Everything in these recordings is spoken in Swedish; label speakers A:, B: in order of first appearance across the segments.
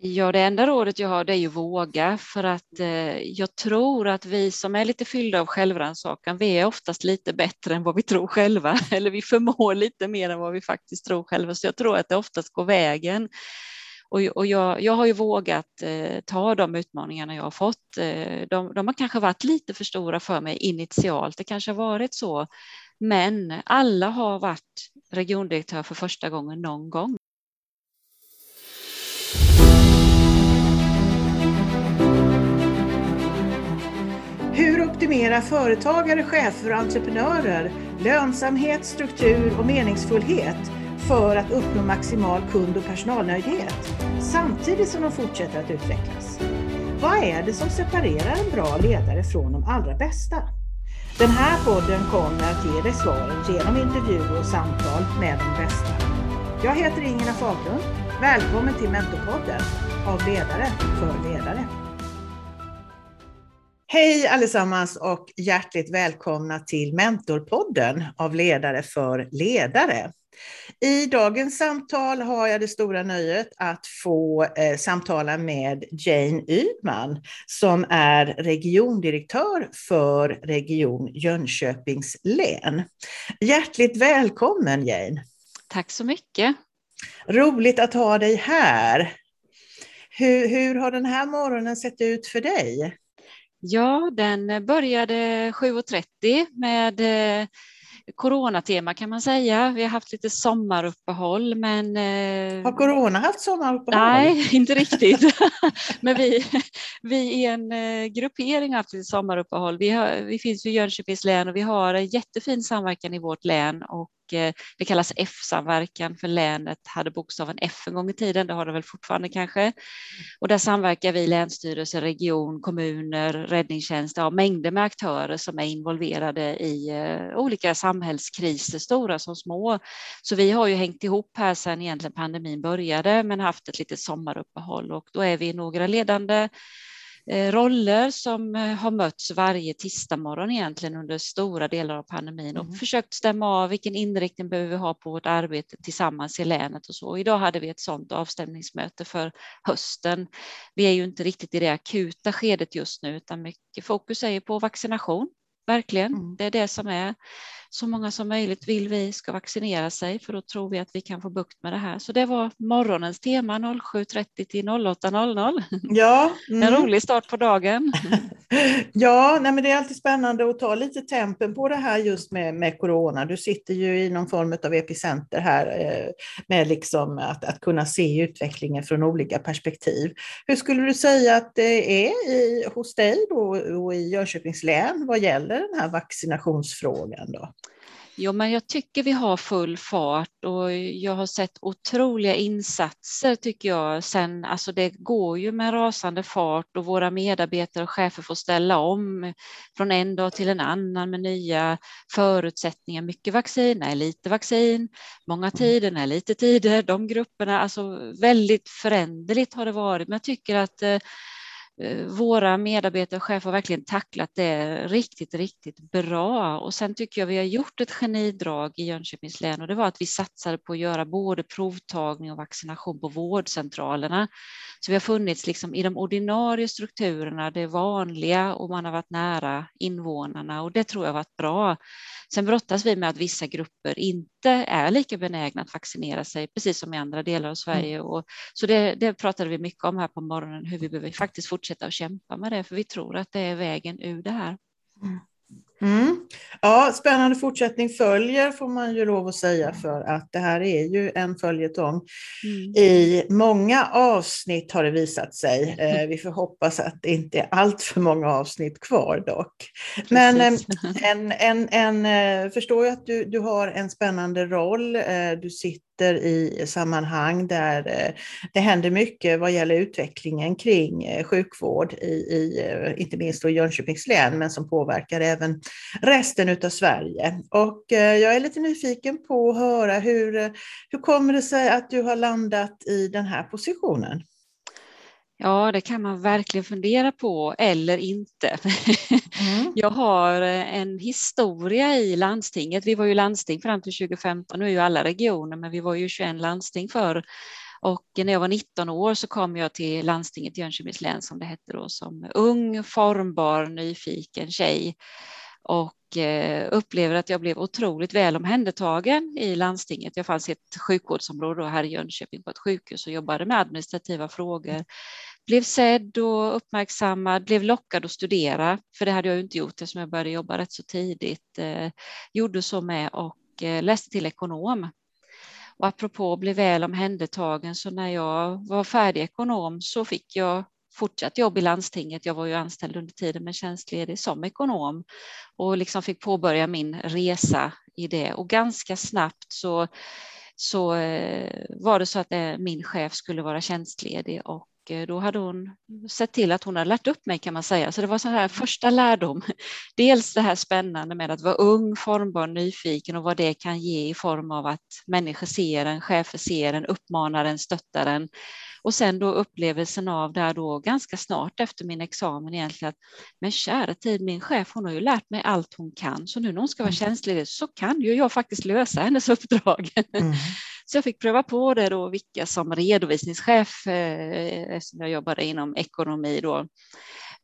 A: Ja, det enda rådet jag har det är ju våga för att eh, jag tror att vi som är lite fyllda av självrannsakan, vi är oftast lite bättre än vad vi tror själva eller vi förmår lite mer än vad vi faktiskt tror själva. Så jag tror att det oftast går vägen. Och, och jag, jag har ju vågat eh, ta de utmaningarna jag har fått. Eh, de, de har kanske varit lite för stora för mig initialt. Det kanske har varit så. Men alla har varit regiondirektör för första gången någon gång.
B: Optimera företagare, chefer och entreprenörer lönsamhet, struktur och meningsfullhet för att uppnå maximal kund och personalnöjdhet samtidigt som de fortsätter att utvecklas? Vad är det som separerar en bra ledare från de allra bästa? Den här podden kommer att ge dig svaren genom intervjuer och samtal med de bästa. Jag heter Ingela Faglund. Välkommen till Mentorpodden av ledare för ledare. Hej allesammans och hjärtligt välkomna till Mentorpodden av ledare för ledare. I dagens samtal har jag det stora nöjet att få eh, samtala med Jane Ydman som är regiondirektör för Region Jönköpings län. Hjärtligt välkommen Jane!
A: Tack så mycket!
B: Roligt att ha dig här. Hur, hur har den här morgonen sett ut för dig?
A: Ja, den började 7.30 med eh, coronatema kan man säga. Vi har haft lite sommaruppehåll men...
B: Eh, har corona haft sommaruppehåll?
A: Nej, inte riktigt. men vi, vi i en eh, gruppering har haft lite sommaruppehåll. Vi, har, vi finns i Jönköpings län och vi har en jättefin samverkan i vårt län och Eh, det kallas F-samverkan för länet hade bokstaven F en gång i tiden, det har det väl fortfarande kanske. Och där samverkar vi länsstyrelse, region, kommuner, räddningstjänst, ja, mängder med aktörer som är involverade i eh, olika samhällskriser, stora som små. Så vi har ju hängt ihop här sedan egentligen pandemin började, men haft ett litet sommaruppehåll och då är vi några ledande roller som eh, har mötts varje tisdagmorgon egentligen under stora delar av pandemin och mm. försökt stämma av vilken inriktning behöver vi ha på vårt arbete tillsammans i länet och så. Idag hade vi ett sådant avstämningsmöte för hösten. Vi är ju inte riktigt i det akuta skedet just nu utan mycket fokus är på vaccination verkligen. Mm. Det är det som är. Så många som möjligt vill vi ska vaccinera sig för då tror vi att vi kan få bukt med det här. Så det var morgonens tema 07.30 till 08.00.
B: Ja,
A: mm. En rolig start på dagen.
B: ja, nej men det är alltid spännande att ta lite tempen på det här just med, med corona. Du sitter ju i någon form av epicenter här eh, med liksom att, att kunna se utvecklingen från olika perspektiv. Hur skulle du säga att det är i, hos dig då, och i Jönköpings län vad gäller den här vaccinationsfrågan? Då?
A: Jo, men jag tycker vi har full fart och jag har sett otroliga insatser tycker jag. Sen, alltså det går ju med rasande fart och våra medarbetare och chefer får ställa om från en dag till en annan med nya förutsättningar. Mycket vaccin, nej, lite vaccin, många mm. tider, nej, lite tider. De grupperna, alltså väldigt föränderligt har det varit. Men jag tycker att eh, Eh, våra medarbetare och chefer har verkligen tacklat det riktigt, riktigt bra. Och sen tycker jag vi har gjort ett genidrag i Jönköpings län och det var att vi satsade på att göra både provtagning och vaccination på vårdcentralerna. Så vi har funnits liksom i de ordinarie strukturerna, det vanliga och man har varit nära invånarna och det tror jag har varit bra. Sen brottas vi med att vissa grupper inte är lika benägna att vaccinera sig, precis som i andra delar av Sverige. Mm. Och, så det, det pratade vi mycket om här på morgonen, hur vi behöver faktiskt fortsätta att kämpa med det, för vi tror att det är vägen ur det här.
B: Mm. Mm. Ja, spännande fortsättning följer får man ju lov att säga för att det här är ju en följetong. Mm. I många avsnitt har det visat sig. Eh, vi får hoppas att det inte är allt för många avsnitt kvar dock. Men eh, en, en, en, eh, förstår ju att du, du har en spännande roll. Eh, du sitter i sammanhang där det händer mycket vad gäller utvecklingen kring sjukvård, i, i, inte minst i Jönköpings län, men som påverkar även resten av Sverige. Och jag är lite nyfiken på att höra hur, hur kommer det sig att du har landat i den här positionen?
A: Ja, det kan man verkligen fundera på eller inte. Mm. Jag har en historia i landstinget. Vi var ju landsting fram till 2015, nu är ju alla regioner, men vi var ju 21 landsting för Och när jag var 19 år så kom jag till landstinget Jönköpings län som det hette då som ung, formbar, nyfiken tjej och eh, upplever att jag blev otroligt väl omhändertagen i landstinget. Jag fanns i ett sjukvårdsområde här i Jönköping på ett sjukhus och jobbade med administrativa frågor. Blev sedd och uppmärksammad, blev lockad att studera, för det hade jag inte gjort eftersom jag började jobba rätt så tidigt. Eh, gjorde så med och eh, läste till ekonom. Och apropå att bli väl omhändertagen, så när jag var färdig ekonom så fick jag fortsatt jobb i landstinget. Jag var ju anställd under tiden men tjänstledig som ekonom och liksom fick påbörja min resa i det och ganska snabbt så, så eh, var det så att eh, min chef skulle vara tjänstledig och då hade hon sett till att hon hade lärt upp mig kan man säga. Så det var så här första lärdom. Dels det här spännande med att vara ung, formbar, nyfiken och vad det kan ge i form av att människor ser en, chefer ser en, uppmanar en, stöttar en och sen då upplevelsen av där då ganska snart efter min examen egentligen att men kära tid, min chef hon har ju lärt mig allt hon kan så nu när hon ska vara mm. tjänstledig så kan ju jag faktiskt lösa hennes uppdrag. Mm. Så jag fick pröva på det då, vilka som redovisningschef eh, eftersom jag jobbade inom ekonomi då.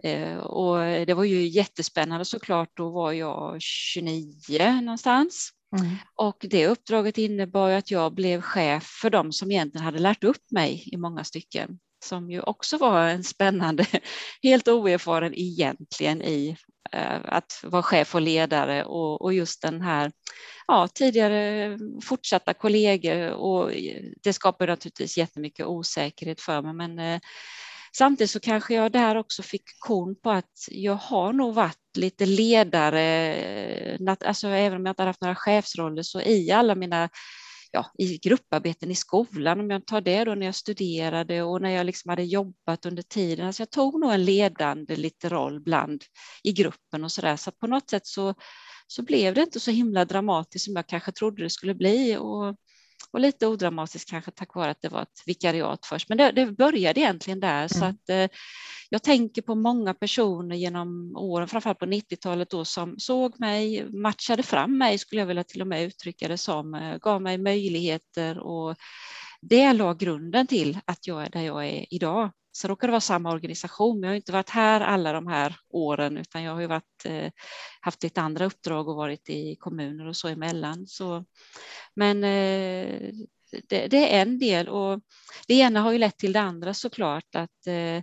A: Eh, och det var ju jättespännande såklart. Då var jag 29 någonstans. Mm. Och det uppdraget innebar att jag blev chef för dem som egentligen hade lärt upp mig i många stycken, som ju också var en spännande, helt oerfaren egentligen i Eh, att vara chef och ledare och, och just den här ja, tidigare fortsatta kollegor. Och det skapar naturligtvis jättemycket osäkerhet för mig men eh, Samtidigt så kanske jag där också fick kon på att jag har nog varit lite ledare, eh, alltså även om jag inte haft några chefsroller så i alla mina ja, i grupparbeten i skolan, om jag tar det då när jag studerade och när jag liksom hade jobbat under tiden. Alltså jag tog nog en ledande lite roll bland i gruppen och så där. Så på något sätt så, så blev det inte så himla dramatiskt som jag kanske trodde det skulle bli. Och och lite odramatiskt kanske tack vare att det var ett vikariat först. Men det, det började egentligen där mm. så att eh, jag tänker på många personer genom åren, framförallt på 90-talet då som såg mig, matchade fram mig skulle jag vilja till och med uttrycka det som, eh, gav mig möjligheter och det la grunden till att jag är där jag är idag. Så råkar det vara samma organisation, men jag har inte varit här alla de här åren, utan jag har ju varit, eh, haft lite andra uppdrag och varit i kommuner och så emellan. Så, men eh, det, det, är en del och det ena har ju lett till det andra såklart. Att, eh, Eh,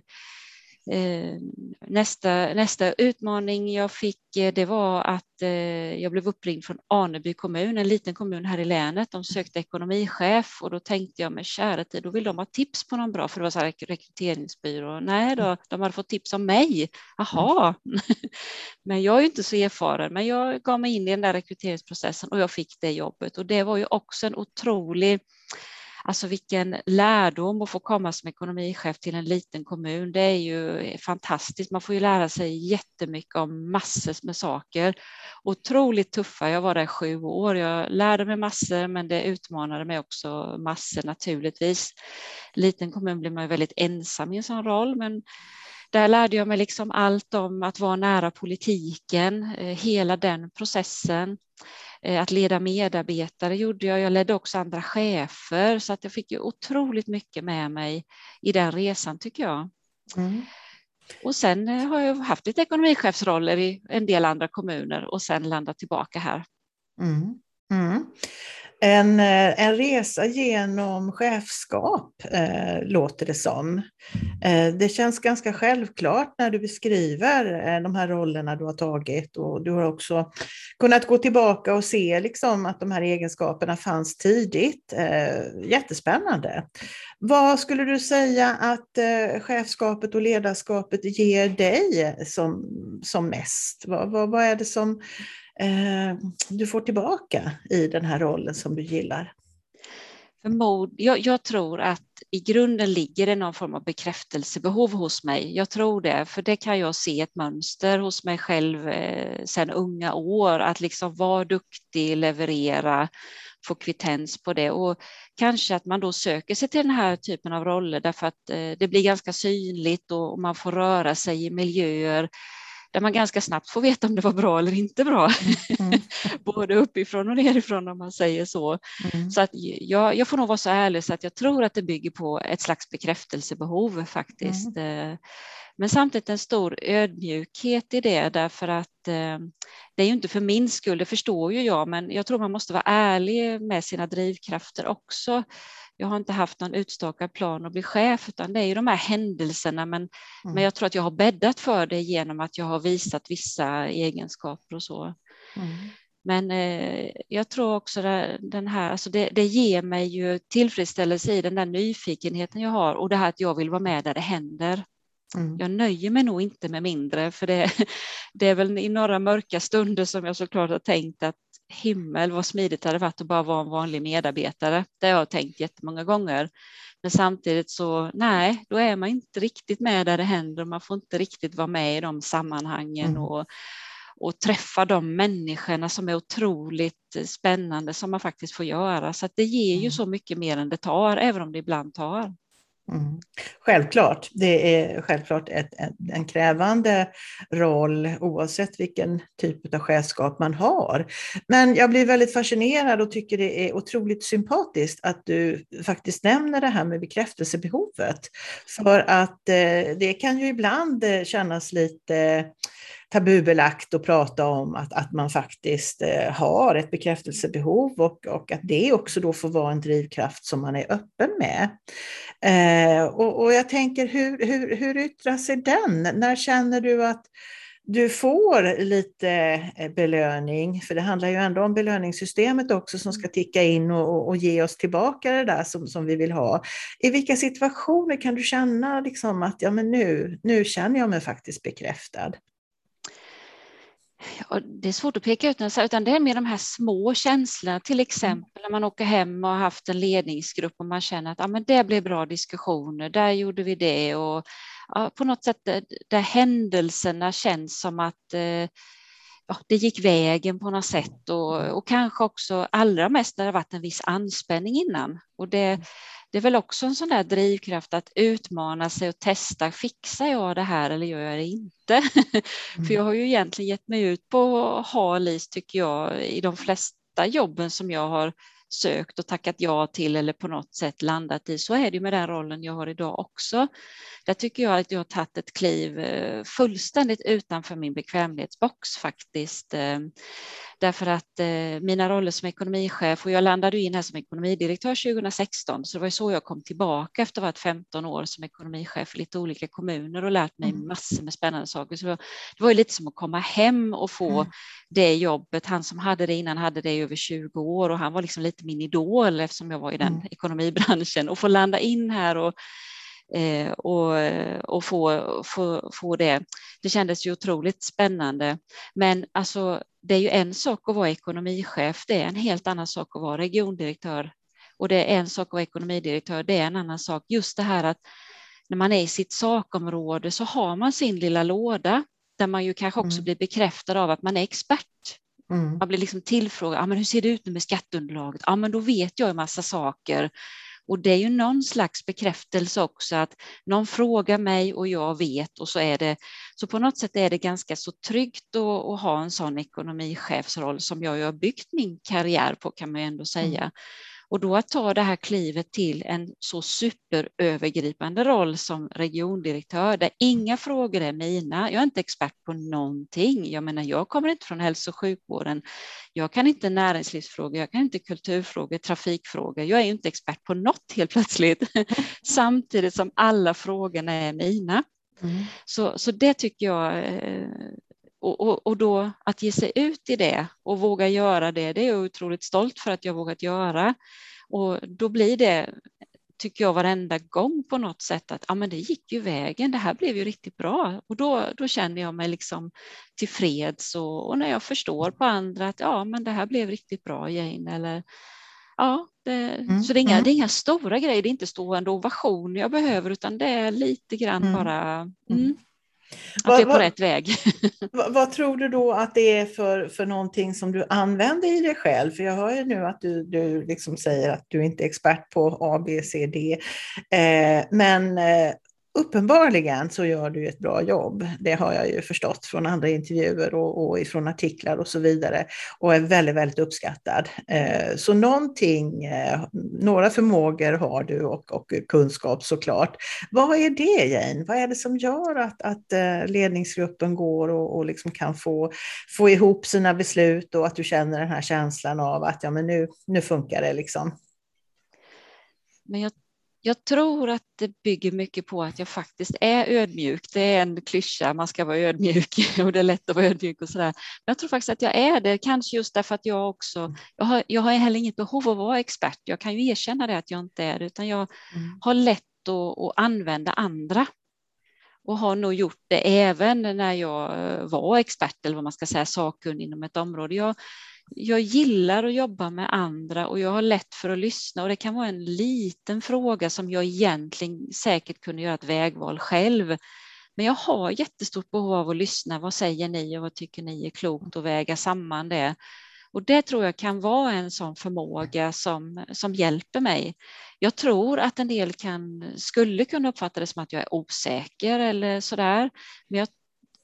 A: Eh, nästa, nästa utmaning jag fick eh, det var att eh, jag blev uppringd från Aneby kommun, en liten kommun här i länet. De sökte ekonomichef och då tänkte jag med kära tid, då vill de ha tips på någon bra, för det var så här rekryteringsbyrå. Nej då, de hade fått tips om mig. Jaha, men jag är ju inte så erfaren, men jag gav mig in i den där rekryteringsprocessen och jag fick det jobbet och det var ju också en otrolig Alltså vilken lärdom att få komma som ekonomichef till en liten kommun. Det är ju fantastiskt. Man får ju lära sig jättemycket om massor med saker. Otroligt tuffa. Jag var där sju år. Jag lärde mig massor, men det utmanade mig också massor naturligtvis. Liten kommun blir man ju väldigt ensam i en sån roll, men där lärde jag mig liksom allt om att vara nära politiken, eh, hela den processen. Eh, att leda medarbetare gjorde jag. Jag ledde också andra chefer så att jag fick ju otroligt mycket med mig i den resan tycker jag. Mm. Och sen eh, har jag haft lite ekonomichefsroller i en del andra kommuner och sen landat tillbaka här. Mm.
B: Mm en, eh, en resa genom chefskap, eh, låter det som. Eh, det känns ganska självklart när du beskriver eh, de här rollerna du har tagit och du har också kunnat gå tillbaka och se liksom, att de här egenskaperna fanns tidigt. Eh, jättespännande. Vad skulle du säga att eh, chefskapet och ledarskapet ger dig som, som mest? Vad, vad, vad är det som eh, du får tillbaka i den här rollen som du gillar?
A: Förmod, jag, jag, tror att i grunden ligger det någon form av bekräftelsebehov hos mig. Jag tror det, för det kan jag se ett mönster hos mig själv eh, sedan unga år, att liksom vara duktig, leverera, få kvittens på det och kanske att man då söker sig till den här typen av roller därför att eh, det blir ganska synligt och, och man får röra sig i miljöer där man ganska snabbt får veta om det var bra eller inte bra. Mm. mm. Både uppifrån och nerifrån om man säger så. Mm. Så att jag, jag får nog vara så ärlig så att jag tror att det bygger på ett slags bekräftelsebehov faktiskt. Mm. Eh, men samtidigt en stor ödmjukhet i det därför att eh, det är ju inte för min skull, det förstår ju jag, men jag tror man måste vara ärlig med sina drivkrafter också. Jag har inte haft någon utstakad plan att bli chef, utan det är ju de här händelserna, men, mm. men jag tror att jag har bäddat för det genom att jag har visat vissa egenskaper och så. Mm. Men eh, jag tror också det, den här, alltså det, det, ger mig ju tillfredsställelse i den där nyfikenheten jag har och det här att jag vill vara med där det händer. Mm. Jag nöjer mig nog inte med mindre, för det, det är väl i några mörka stunder som jag såklart har tänkt att himmel vad smidigt det hade varit att bara vara en vanlig medarbetare. Det har jag tänkt jättemånga gånger. Men samtidigt så nej, då är man inte riktigt med där det händer. Man får inte riktigt vara med i de sammanhangen mm. och, och träffa de människorna som är otroligt spännande som man faktiskt får göra. Så det ger ju mm. så mycket mer än det tar, även om det ibland tar.
B: Mm. Självklart, det är självklart ett, en, en, krävande roll oavsett vilken typ av chefskap man har. Men jag blir väldigt fascinerad och tycker det är otroligt sympatiskt att du faktiskt nämner det här med bekräftelsebehovet. För att eh, det kan ju ibland eh, kännas lite tabubelagt att prata om att, att man faktiskt eh, har ett bekräftelsebehov och, och att det också då får vara en drivkraft som man är öppen med. Eh, och, och, jag tänker, hur, hur, hur yttrar sig den? När känner du att du får lite eh, belöning, för det handlar ju ändå om belöningssystemet också som ska ticka in och, och ge oss tillbaka det där som, som vi vill ha. I vilka situationer kan du känna liksom att ja, men nu, nu känner jag mig faktiskt bekräftad?
A: Det är svårt att peka ut något, utan det är mer de här små känslorna, till mm. exempel när man åker hem och har haft en ledningsgrupp och man känner att ja, men det blev bra diskussioner, där gjorde vi det och ja, på något sätt där händelserna känns som att eh, ja, det gick vägen på något sätt och, och kanske också allra mest när det varit en viss anspänning innan. Och det, mm det är väl också en sån där drivkraft att utmana sig och testa, fixar jag det här eller gör jag det inte? Mm. För jag har ju egentligen gett mig ut på hal is tycker jag i de flesta jobben som jag har sökt och tackat ja till eller på något sätt landat i. Så är det med den rollen jag har idag också. Där tycker jag att jag har tagit ett kliv eh, fullständigt utanför min bekvämlighetsbox faktiskt. Eh, därför att eh, mina roller som ekonomichef och jag landade in här som ekonomidirektör 2016 så det var så jag kom tillbaka efter att ha varit 15 år som ekonomichef i lite olika kommuner och lärt mig mm. massor med spännande saker. Så det var ju lite som att komma hem och få mm. det jobbet. Han som hade det innan hade det i över 20 år och han var liksom lite min idol eftersom jag var i den mm. ekonomibranschen och få landa in här och eh, och, och få, få, få det. Det kändes ju otroligt spännande. Men alltså, det är ju en sak att vara ekonomichef, det är en helt annan sak att vara regiondirektör och det är en sak att vara ekonomidirektör, det är en annan sak. Just det här att när man är i sitt sakområde så har man sin lilla låda där man ju kanske också mm. blir bekräftad av att man är expert. Mm. Man blir liksom tillfrågad, ah, men hur ser det ut nu med skatteunderlaget? Ja, men då vet jag en massa saker. Och det är ju någon slags bekräftelse också att någon frågar mig och jag vet och så är det så på något sätt är det ganska så tryggt att, att ha en sån ekonomichefsroll som jag har byggt min karriär på kan man ju ändå säga. Mm. Och då att ta det här klivet till en så superövergripande roll som regiondirektör där inga frågor är mina. Jag är inte expert på någonting. Jag menar, jag kommer inte från hälso och sjukvården. Jag kan inte näringslivsfrågor, jag kan inte kulturfrågor, trafikfrågor. Jag är inte expert på något helt plötsligt. Samtidigt som alla frågorna är mina. Mm. Så, så det tycker jag eh, och, och, och, då att ge sig ut i det och våga göra det, det är jag otroligt stolt för att jag vågat göra. Och då blir det, tycker jag, varenda gång på något sätt att ja, men det gick ju vägen, det här blev ju riktigt bra. Och då, då känner jag mig liksom tillfreds och, och när jag förstår på andra att ja, men det här blev riktigt bra Jane, eller ja, det, mm, så det är, inga, mm. det är inga stora grejer, det är inte stående ovation jag behöver, utan det är lite grann mm. bara mm. mm. Att vad, det är på vad, rätt väg.
B: vad, vad, tror du då att det är för, för någonting som du använder i dig själv? För jag hör ju nu att du, du liksom säger att du inte är expert på A, B, C, D. Eh, men eh, uppenbarligen så gör du ett bra jobb. Det har jag ju förstått från andra intervjuer och, och ifrån artiklar och så vidare och är väldigt, väldigt uppskattad. Eh, så någonting, eh, några förmågor har du och, och, kunskap såklart. Vad är det Jane? Vad är det som gör att, att eh, ledningsgruppen går och, och liksom kan få, få ihop sina beslut och att du känner den här känslan av att ja, men nu, nu funkar det liksom?
A: Men jag jag tror att det bygger mycket på att jag faktiskt är ödmjuk. Det är en klyscha, man ska vara ödmjuk och det är lätt att vara ödmjuk och sådär. Men jag tror faktiskt att jag är det, kanske just därför att jag också, jag har, jag har heller inget behov av att vara expert. Jag kan ju erkänna det att jag inte är det, utan jag mm. har lätt att, att använda andra och har nog gjort det även när jag var expert eller vad man ska säga sakkunnig inom ett område. Jag, jag gillar att jobba med andra och jag har lätt för att lyssna och det kan vara en liten fråga som jag egentligen säkert kunde göra ett vägval själv. Men jag har jättestort behov av att lyssna. Vad säger ni och vad tycker ni är klokt och väga samman det? Och det tror jag kan vara en sån förmåga som, som hjälper mig. Jag tror att en del kan, skulle kunna uppfatta det som att jag är osäker eller sådär. Men jag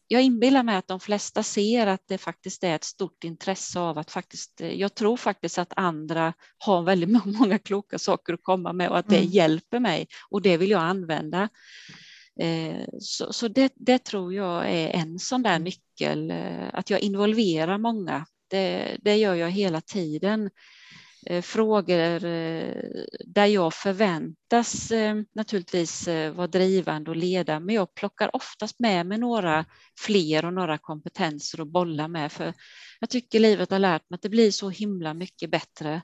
A: jag inbillar mig att de flesta ser att det faktiskt är ett stort intresse av att faktiskt, jag tror faktiskt att andra har väldigt många kloka saker att komma med och att det mm. hjälper mig och det vill jag använda. Eh, så, så det, det, tror jag är en sån där nyckel, eh, att jag involverar många. Det, det gör jag hela tiden. Eh, frågor eh, där jag förväntas eh, naturligtvis vara drivande och leda, men jag plockar oftast med mig några fler och några kompetenser att bolla med, för jag tycker livet har lärt mig att det blir så himla mycket bättre.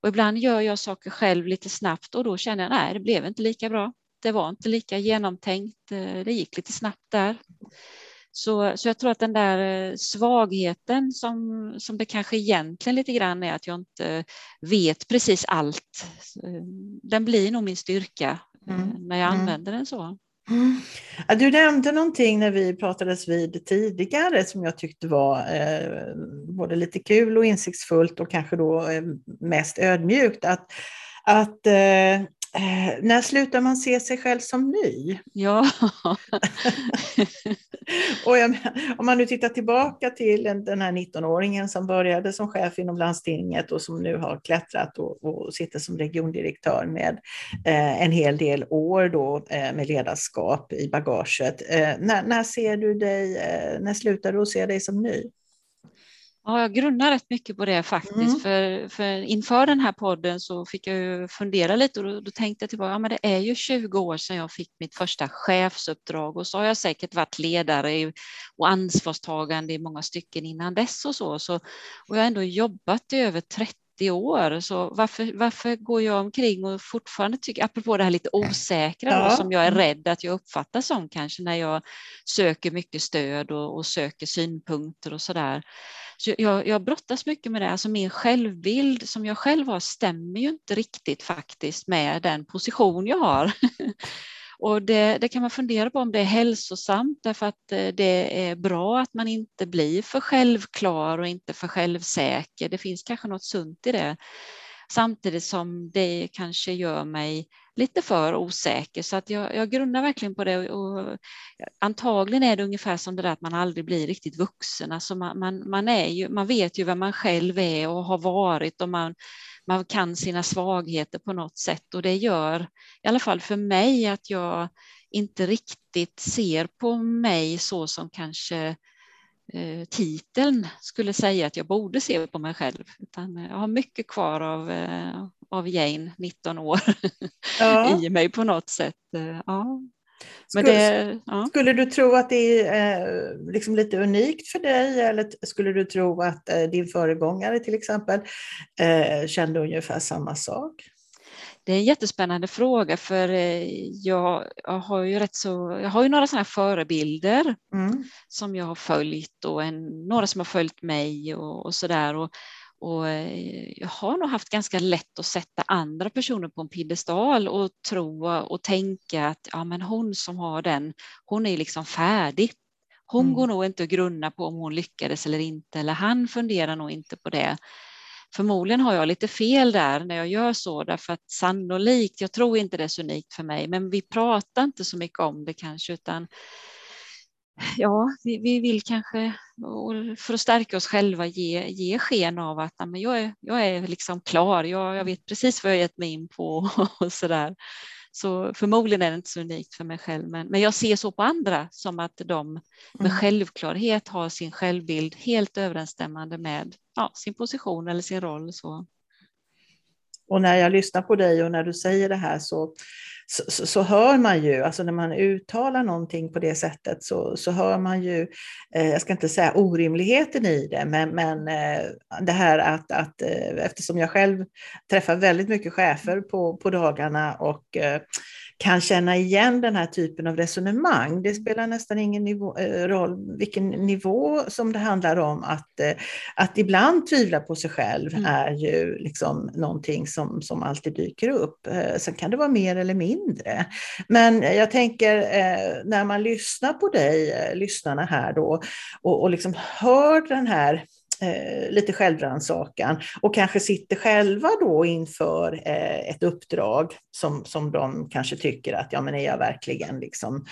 A: Och ibland gör jag saker själv lite snabbt och då känner jag nej, det blev inte lika bra. Det var inte lika genomtänkt. Det gick lite snabbt där. Så, så jag tror att den där eh, svagheten som, som det kanske egentligen lite grann är att jag inte vet precis allt. Eh, den blir nog min styrka eh, mm. när jag mm. använder den så.
B: Mm. Du nämnde någonting när vi pratades vid tidigare som jag tyckte var eh, både lite kul och insiktsfullt och kanske då eh, mest ödmjukt. Att, att eh, Eh, när slutar man se sig själv som ny?
A: Ja.
B: och jag, om man nu tittar tillbaka till den här 19-åringen som började som chef inom landstinget och som nu har klättrat och, och sitter som regiondirektör med eh, en hel del år då, eh, med ledarskap i bagaget. Eh, när, när, ser du dig, eh, när slutar du att se dig som ny?
A: Ja, jag grunnar rätt mycket på det faktiskt. Mm. För, för inför den här podden så fick jag fundera lite och då, då tänkte jag tillbaka, ja men det är ju 20 år sedan jag fick mitt första chefsuppdrag och så har jag säkert varit ledare och ansvarstagande i många stycken innan dess och så. så och jag har ändå jobbat i över 30 år, så varför, varför går jag omkring och fortfarande tycker, apropå det här lite osäkra ja. då, som jag är rädd att jag uppfattar som kanske när jag söker mycket stöd och, och söker synpunkter och så där jag, jag brottas mycket med det, alltså min självbild som jag själv har stämmer ju inte riktigt faktiskt med den position jag har. Och det, det, kan man fundera på om det är hälsosamt därför att eh, det är bra att man inte blir för självklar och inte för självsäker. Det finns kanske något sunt i det. Samtidigt som det kanske gör mig lite för osäker så att jag, jag grundar verkligen på det och antagligen är det ungefär som det där att man aldrig blir riktigt vuxen. Alltså man, man, man, är ju, man vet ju vem man själv är och har varit och man, man kan sina svagheter på något sätt och det gör i alla fall för mig att jag inte riktigt ser på mig så som kanske eh, titeln skulle säga att jag borde se på mig själv. Utan jag har mycket kvar av, eh, av Jane, 19 år, ja. i mig på något sätt. Eh, ja.
B: Men skulle, det, ja. skulle du tro att det är eh, liksom lite unikt för dig eller skulle du tro att eh, din föregångare till exempel eh, kände ungefär samma sak?
A: Det är en jättespännande fråga för eh, jag, jag har ju rätt så, jag har ju några sådana förebilder mm. som jag har följt och en, några som har följt mig och, och där. Och, och eh, jag har nog haft ganska lätt att sätta andra personer på en piedestal och tro och tänka att ja, men hon som har den, hon är liksom färdig. Hon mm. går nog inte att grunna på om hon lyckades eller inte, eller han funderar nog inte på det förmodligen har jag lite fel där när jag gör så, därför att sannolikt, jag tror inte det är så unikt för mig, men vi pratar inte så mycket om det kanske, utan ja, vi, vi vill kanske för att stärka oss själva ge, ge sken av att men jag, är, jag är liksom klar, jag, jag vet precis vad jag gett mig in på och så där. Så förmodligen är det inte så unikt för mig själv, men, men jag ser så på andra som att de med mm. självklarhet har sin självbild helt överensstämmande med ja, sin position eller sin roll. Så.
B: Och när jag lyssnar på dig och när du säger det här så så, så, så, hör man ju, alltså när man uttalar någonting på det sättet så, så hör man ju, eh, jag ska inte säga orimligheten i det, men, men eh, det här att, att eh, eftersom jag själv träffar väldigt mycket chefer på, på dagarna och eh, kan känna igen den här typen av resonemang. Det spelar nästan ingen nivå, eh, roll vilken nivå som det handlar om. Att, eh, att ibland tvivla på sig själv mm. är ju liksom någonting som, som alltid dyker upp. Eh, sen kan det vara mer eller mindre. Men jag tänker när man lyssnar på dig, lyssnarna här då, och, och liksom hör den här eh, lite självrannsakan och kanske sitter själva då inför eh, ett uppdrag som, som de kanske tycker att ja men är jag verkligen liksom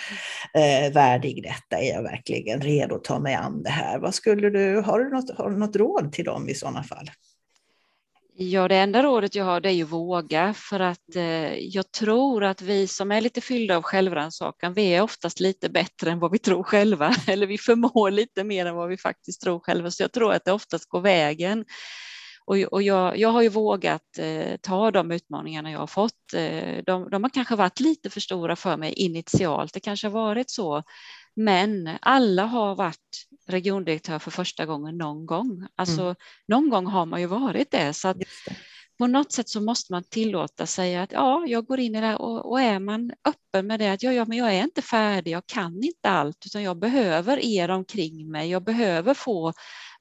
B: eh, värdig detta? Är jag verkligen redo att ta mig an det här? Vad skulle du, har, du något, har du något råd till dem i sådana fall?
A: Ja, det enda rådet jag har det är ju våga för att eh, jag tror att vi som är lite fyllda av självrannsakan, vi är oftast lite bättre än vad vi tror själva eller vi förmår lite mer än vad vi faktiskt tror själva. Så jag tror att det oftast går vägen. Och, och jag, jag har ju vågat eh, ta de utmaningarna jag har fått. Eh, de, de har kanske varit lite för stora för mig initialt. Det kanske har varit så men alla har varit regiondirektör för första gången någon gång. Alltså mm. någon gång har man ju varit det. Så att på något sätt så måste man tillåta sig att ja, jag går in i det och, och är man öppen med det att ja, ja, men jag är inte färdig, jag kan inte allt, utan jag behöver er omkring mig. Jag behöver få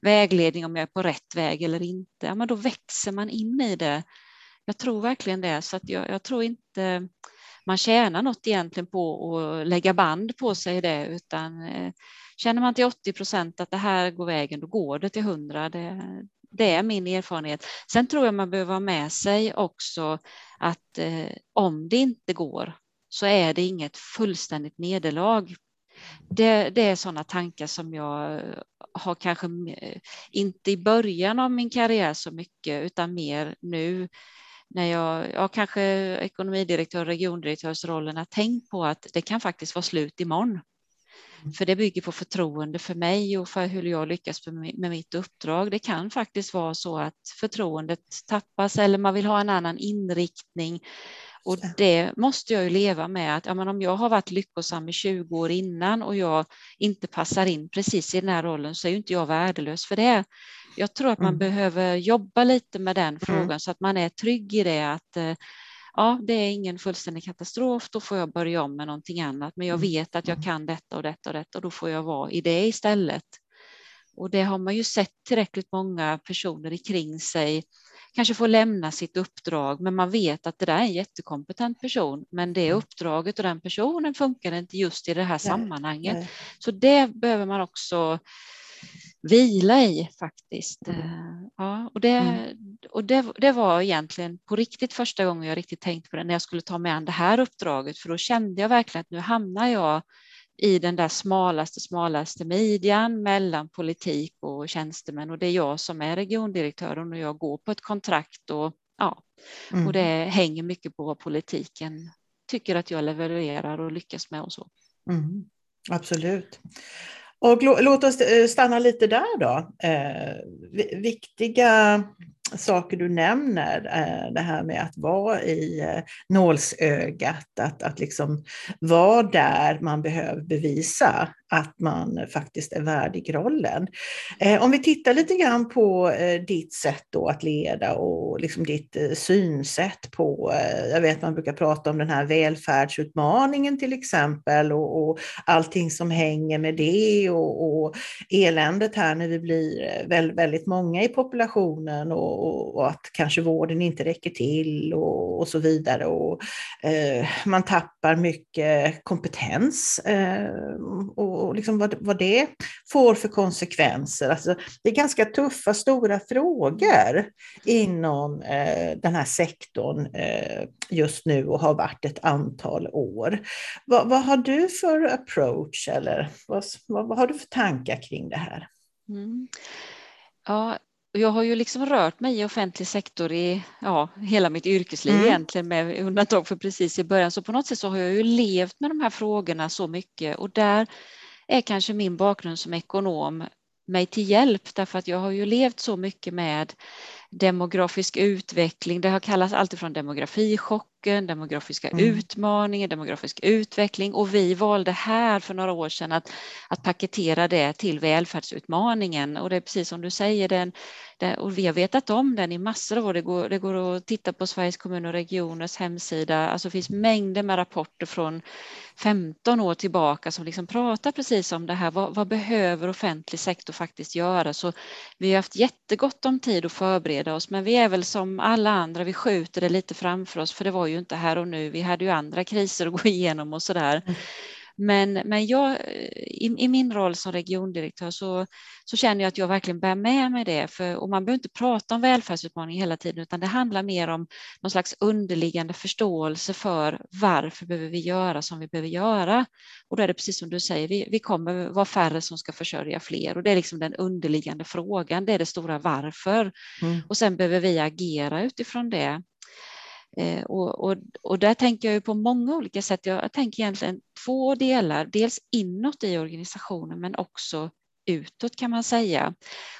A: vägledning om jag är på rätt väg eller inte. Ja, men då växer man in i det. Jag tror verkligen det, så att jag, jag tror inte man tjänar något egentligen på att lägga band på sig det, utan eh, känner man till 80 procent att det här går vägen, då går det till 100. Det, det är min erfarenhet. Sen tror jag man behöver ha med sig också att eh, om det inte går så är det inget fullständigt nederlag. Det, det, är sådana tankar som jag har kanske inte i början av min karriär så mycket, utan mer nu när jag, jag kanske ekonomidirektör, regiondirektörsrollen, har tänkt på att det kan faktiskt vara slut imorgon. För det bygger på förtroende för mig och för hur jag lyckas med mitt uppdrag. Det kan faktiskt vara så att förtroendet tappas eller man vill ha en annan inriktning. Och det måste jag ju leva med att ja, men om jag har varit lyckosam i 20 år innan och jag inte passar in precis i den här rollen så är ju inte jag värdelös för det. Jag tror att man mm. behöver jobba lite med den mm. frågan mm. så att man är trygg i det att eh, ja, det är ingen fullständig katastrof, då får jag börja om med någonting annat, men jag mm. vet att jag mm. kan detta och detta och detta och då får jag vara i det istället. Och det har man ju sett tillräckligt många personer kring sig, kanske får lämna sitt uppdrag, men man vet att det där är en jättekompetent person, men det uppdraget och den personen funkar inte just i det här sammanhanget. Nej. Så det behöver man också vila i faktiskt. Mm. Eh, ja, och det, mm. Och det, det var egentligen på riktigt första gången jag riktigt tänkte på det när jag skulle ta mig an det här uppdraget, för då kände jag verkligen att nu hamnar jag i den där smalaste, smalaste midjan mellan politik och tjänstemän och det är jag som är regiondirektören och jag går på ett kontrakt och ja, mm. och det hänger mycket på vad politiken tycker att jag levererar och lyckas med och så.
B: Mm. Absolut. Och låt oss eh, stanna lite där då. Eh, viktiga saker du nämner, eh, det här med att vara i eh, nålsögat, att, att liksom vara där man behöver bevisa att man faktiskt är värdig rollen. Eh, om vi tittar lite grann på ditt sätt då att leda och liksom ditt synsätt på, jag vet man brukar prata om den här välfärdsutmaningen till exempel och, och allting som hänger med det och, och eländet här när vi blir väldigt, väldigt många i populationen och och, och, att kanske vården inte räcker till och, och så vidare. Och, eh, man tappar mycket kompetens eh, och, och liksom vad, vad det får för konsekvenser. Alltså, det är ganska tuffa, stora frågor inom eh, den här sektorn eh, just nu och har varit ett antal år. Vad, vad har du för approach eller vad, vad, vad, har du för tankar kring det här? Mm.
A: Ja, jag har ju liksom rört mig i offentlig sektor i ja, hela mitt yrkesliv mm. egentligen med undantag för precis i början. Så på något sätt så har jag ju levt med de här frågorna så mycket och där är kanske min bakgrund som ekonom mig till hjälp därför att jag har ju levt så mycket med demografisk utveckling. Det har kallats alltifrån demografichocken, demografiska mm. utmaningen, demografisk utveckling och vi valde här för några år sedan att, att paketera det till välfärdsutmaningen och det är precis som du säger, den, den, och vi har vetat om den i massor av år. Det går, det går att titta på Sveriges kommuner och regioners hemsida, alltså det finns mängder med rapporter från 15 år tillbaka som liksom pratar precis om det här. Vad, vad behöver offentlig sektor faktiskt göra? Så vi har haft jättegott om tid att förbereda oss, men vi är väl som alla andra, vi skjuter det lite framför oss, för det var ju inte här och nu. Vi hade ju andra kriser att gå igenom och så där. Mm. Men, men jag, i, i, min roll som regiondirektör så, så känner jag att jag verkligen bär med mig det. För, och man behöver inte prata om välfärdsutmaning hela tiden utan det handlar mer om någon slags underliggande förståelse för varför behöver vi göra som vi behöver göra. Och då är det precis som du säger, vi, vi kommer vara färre som ska försörja fler och det är liksom den underliggande frågan, det är det stora varför. Mm. Och sen behöver vi agera utifrån det. Eh, och, och, och, där tänker jag på många olika sätt. Jag tänker egentligen två delar, dels inåt i organisationen men också utåt kan man säga.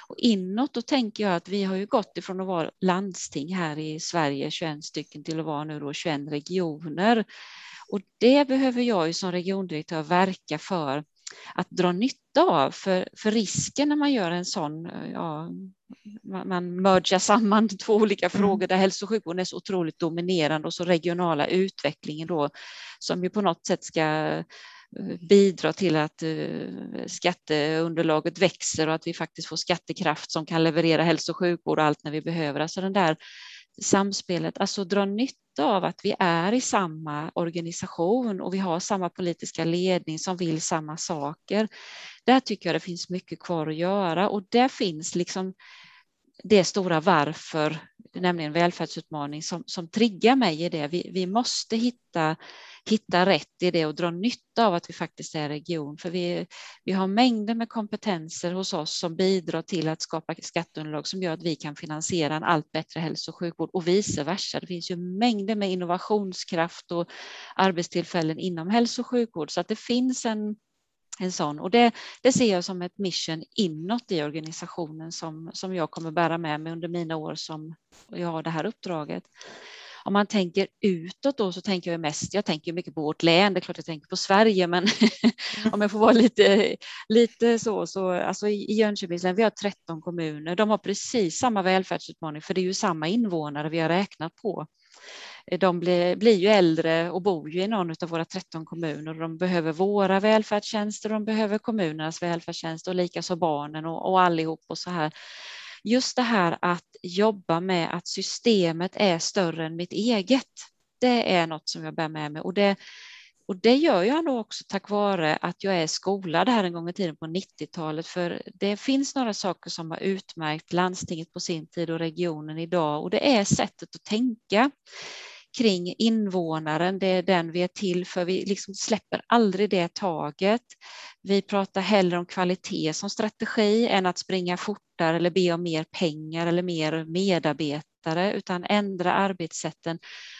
A: Och inåt då tänker jag att vi har ju gått ifrån att vara landsting här i Sverige, 21 stycken, till att vara nu då 21 regioner. Och det behöver jag ju som regiondirektör verka för att dra nytta av. För, för risken när man gör en sån, ja, man mergar samman två olika mm. frågor där hälso och sjukvården är så otroligt dominerande och så regionala utvecklingen då som ju på något sätt ska eh, bidra till att eh, skatteunderlaget växer och att vi faktiskt får skattekraft som kan leverera hälso och sjukvård och allt när vi behöver. Alltså den där samspelet, alltså dra nytta av att vi är i samma organisation och vi har samma politiska ledning som vill samma saker. Där tycker jag det finns mycket kvar att göra och där finns liksom det stora varför, nämligen välfärdsutmaning som, som triggar mig i det. Vi, vi måste hitta hitta rätt i det och dra nytta av att vi faktiskt är region. För vi, vi har mängder med kompetenser hos oss som bidrar till att skapa skatteunderlag som gör att vi kan finansiera en allt bättre hälso och sjukvård och vice versa. Det finns ju mängder med innovationskraft och arbetstillfällen inom hälso och sjukvård så att det finns en en sån. Och det, det ser jag som ett mission inåt i organisationen som, som jag kommer bära med mig under mina år som jag har det här uppdraget om man tänker utåt då så tänker jag mest, jag tänker mycket på vårt län, det är klart jag tänker på Sverige, men om jag får vara lite, lite så, så alltså i Jönköpings län, vi har 13 kommuner, de har precis samma välfärdsutmaning, för det är ju samma invånare vi har räknat på. Eh, de blir, blir ju äldre och bor ju i någon av våra 13 kommuner och de behöver våra välfärdstjänster, de behöver kommunernas välfärdstjänster och likaså barnen och, och allihop och så här just det här att jobba med att systemet är större än mitt eget. Det är något som jag bär med mig och det, och det gör jag nog också tack vare att jag är skolad här en gång i tiden på 90-talet, för det finns några saker som har utmärkt landstinget på sin tid och regionen idag och det är sättet att tänka kring invånaren. Det är den vi är till för. Vi liksom släpper aldrig det taget. Vi pratar hellre om kvalitet som strategi än att springa fortare eller be om mer pengar eller mer medarbetare, utan ändra arbetssätten.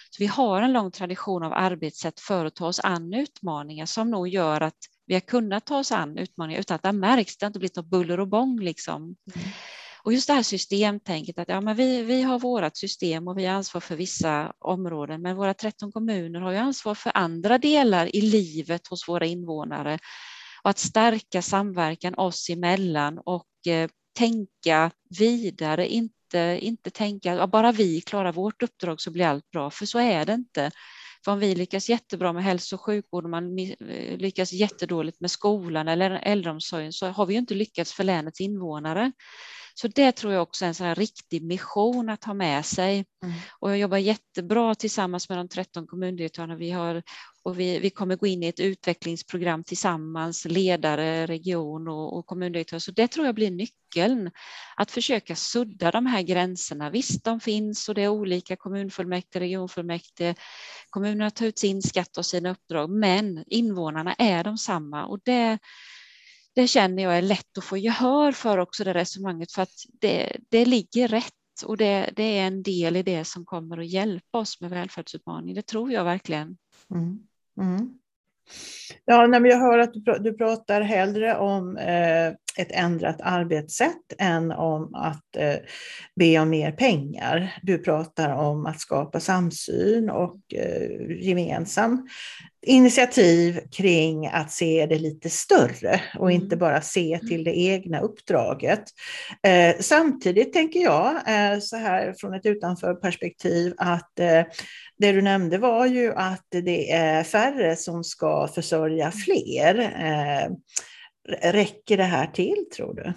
A: Så vi har en lång tradition av arbetssätt för att ta oss an utmaningar som nog gör att vi har kunnat ta oss an utmaningar utan att det märks. Det har inte blivit något buller och bång liksom. Mm. Och just det här systemtänket att ja, men vi, vi har vårt system och vi har ansvar för vissa områden, men våra 13 kommuner har ju ansvar för andra delar i livet hos våra invånare. Och att stärka samverkan oss emellan och eh, tänka vidare, inte, inte tänka att bara vi klarar vårt uppdrag så blir allt bra, för så är det inte. För om vi lyckas jättebra med hälso och sjukvård och man eh, lyckas jättedåligt med skolan eller äldreomsorgen så har vi ju inte lyckats för länets invånare. Så det tror jag också är en sån här riktig mission att ha med sig. Mm. Och jag jobbar jättebra tillsammans med de 13 kommundirektörerna vi har och vi, vi kommer gå in i ett utvecklingsprogram tillsammans, ledare, region och, och kommundirektör. Så det tror jag blir nyckeln, att försöka sudda de här gränserna. Visst, de finns och det är olika kommunfullmäktige, regionfullmäktige, kommunerna tar ut sin skatt och sina uppdrag, men invånarna är de samma och det det känner jag är lätt att få gehör för också det resonemanget för att det, det ligger rätt och det, det är en del i det som kommer att hjälpa oss med välfärdsutmaningen. Det tror jag verkligen. Mm. Mm.
B: Ja, men jag hör att du, pratar hellre om eh, ett ändrat arbetssätt än om att eh, be om mer pengar. Du pratar om att skapa samsyn och eh, gemensam initiativ kring att se det lite större och inte mm. bara se till det egna uppdraget. Eh, samtidigt tänker jag eh, så här från ett utanförperspektiv att eh, det du nämnde var ju att det är färre som ska försörja fler. Eh, räcker det här till tror du?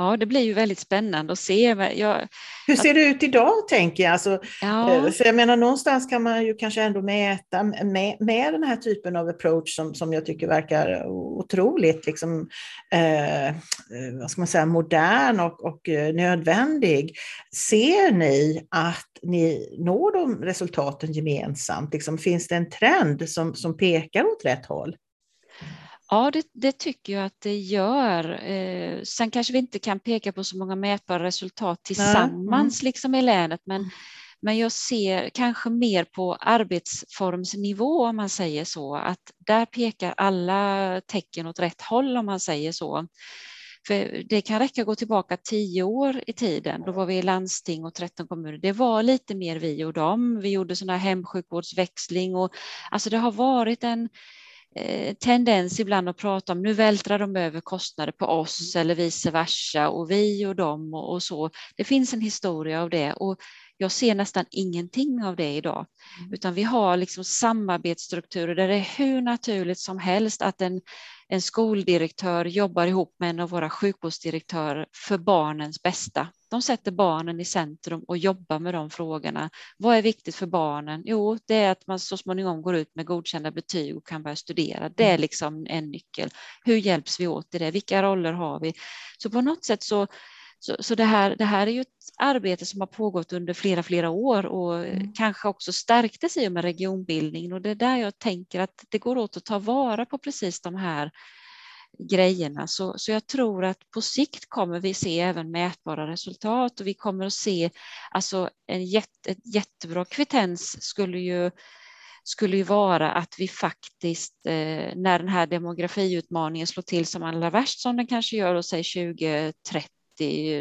A: Ja, det blir ju väldigt spännande att se. Jag,
B: Hur ser det ut idag tänker jag? Alltså, ja. Eh, för jag menar någonstans kan man ju kanske ändå mäta med, med den här typen av approach som, som jag tycker verkar otroligt liksom, eh, vad ska man säga, modern och, och eh, nödvändig. Ser ni att ni når de resultaten gemensamt? Liksom, finns det en trend som, som pekar åt rätt håll?
A: Ja, det, det, tycker jag att det gör. Eh, sen kanske vi inte kan peka på så många mätbara resultat tillsammans mm. liksom i länet, men, mm. men jag ser kanske mer på arbetsformsnivå om man säger så, att där pekar alla tecken åt rätt håll om man säger så. För det kan räcka att gå tillbaka tio år i tiden. Då var vi i landsting och 13 kommuner. Det var lite mer vi och dem. Vi gjorde här hemsjukvårdsväxling och alltså det har varit en tendens ibland att prata om nu vältrar de över kostnader på oss mm. eller vice versa och vi och dem och, och, så. Det finns en historia av det och jag ser nästan ingenting av det idag, mm. utan vi har liksom samarbetsstrukturer där det är hur naturligt som helst att en, en skoldirektör jobbar ihop med en av våra sjukvårdsdirektörer för barnens bästa. De sätter barnen i centrum och jobbar med de frågorna. Vad är viktigt för barnen? Jo, det är att man så småningom går ut med godkända betyg och kan börja studera. Det är mm. liksom en nyckel. Hur hjälps vi åt i det? Vilka roller har vi? Så på något sätt så så, så det, här, det här är ju ett arbete som har pågått under flera, flera år och mm. kanske också stärktes i och med regionbildningen och det är där jag tänker att det går åt att ta vara på precis de här grejerna. Så, så jag tror att på sikt kommer vi se även mätbara resultat och vi kommer att se alltså en jätte, jättebra kvittens skulle ju skulle ju vara att vi faktiskt eh, när den här demografiutmaningen slår till som allra värst som den kanske gör, och säg 2030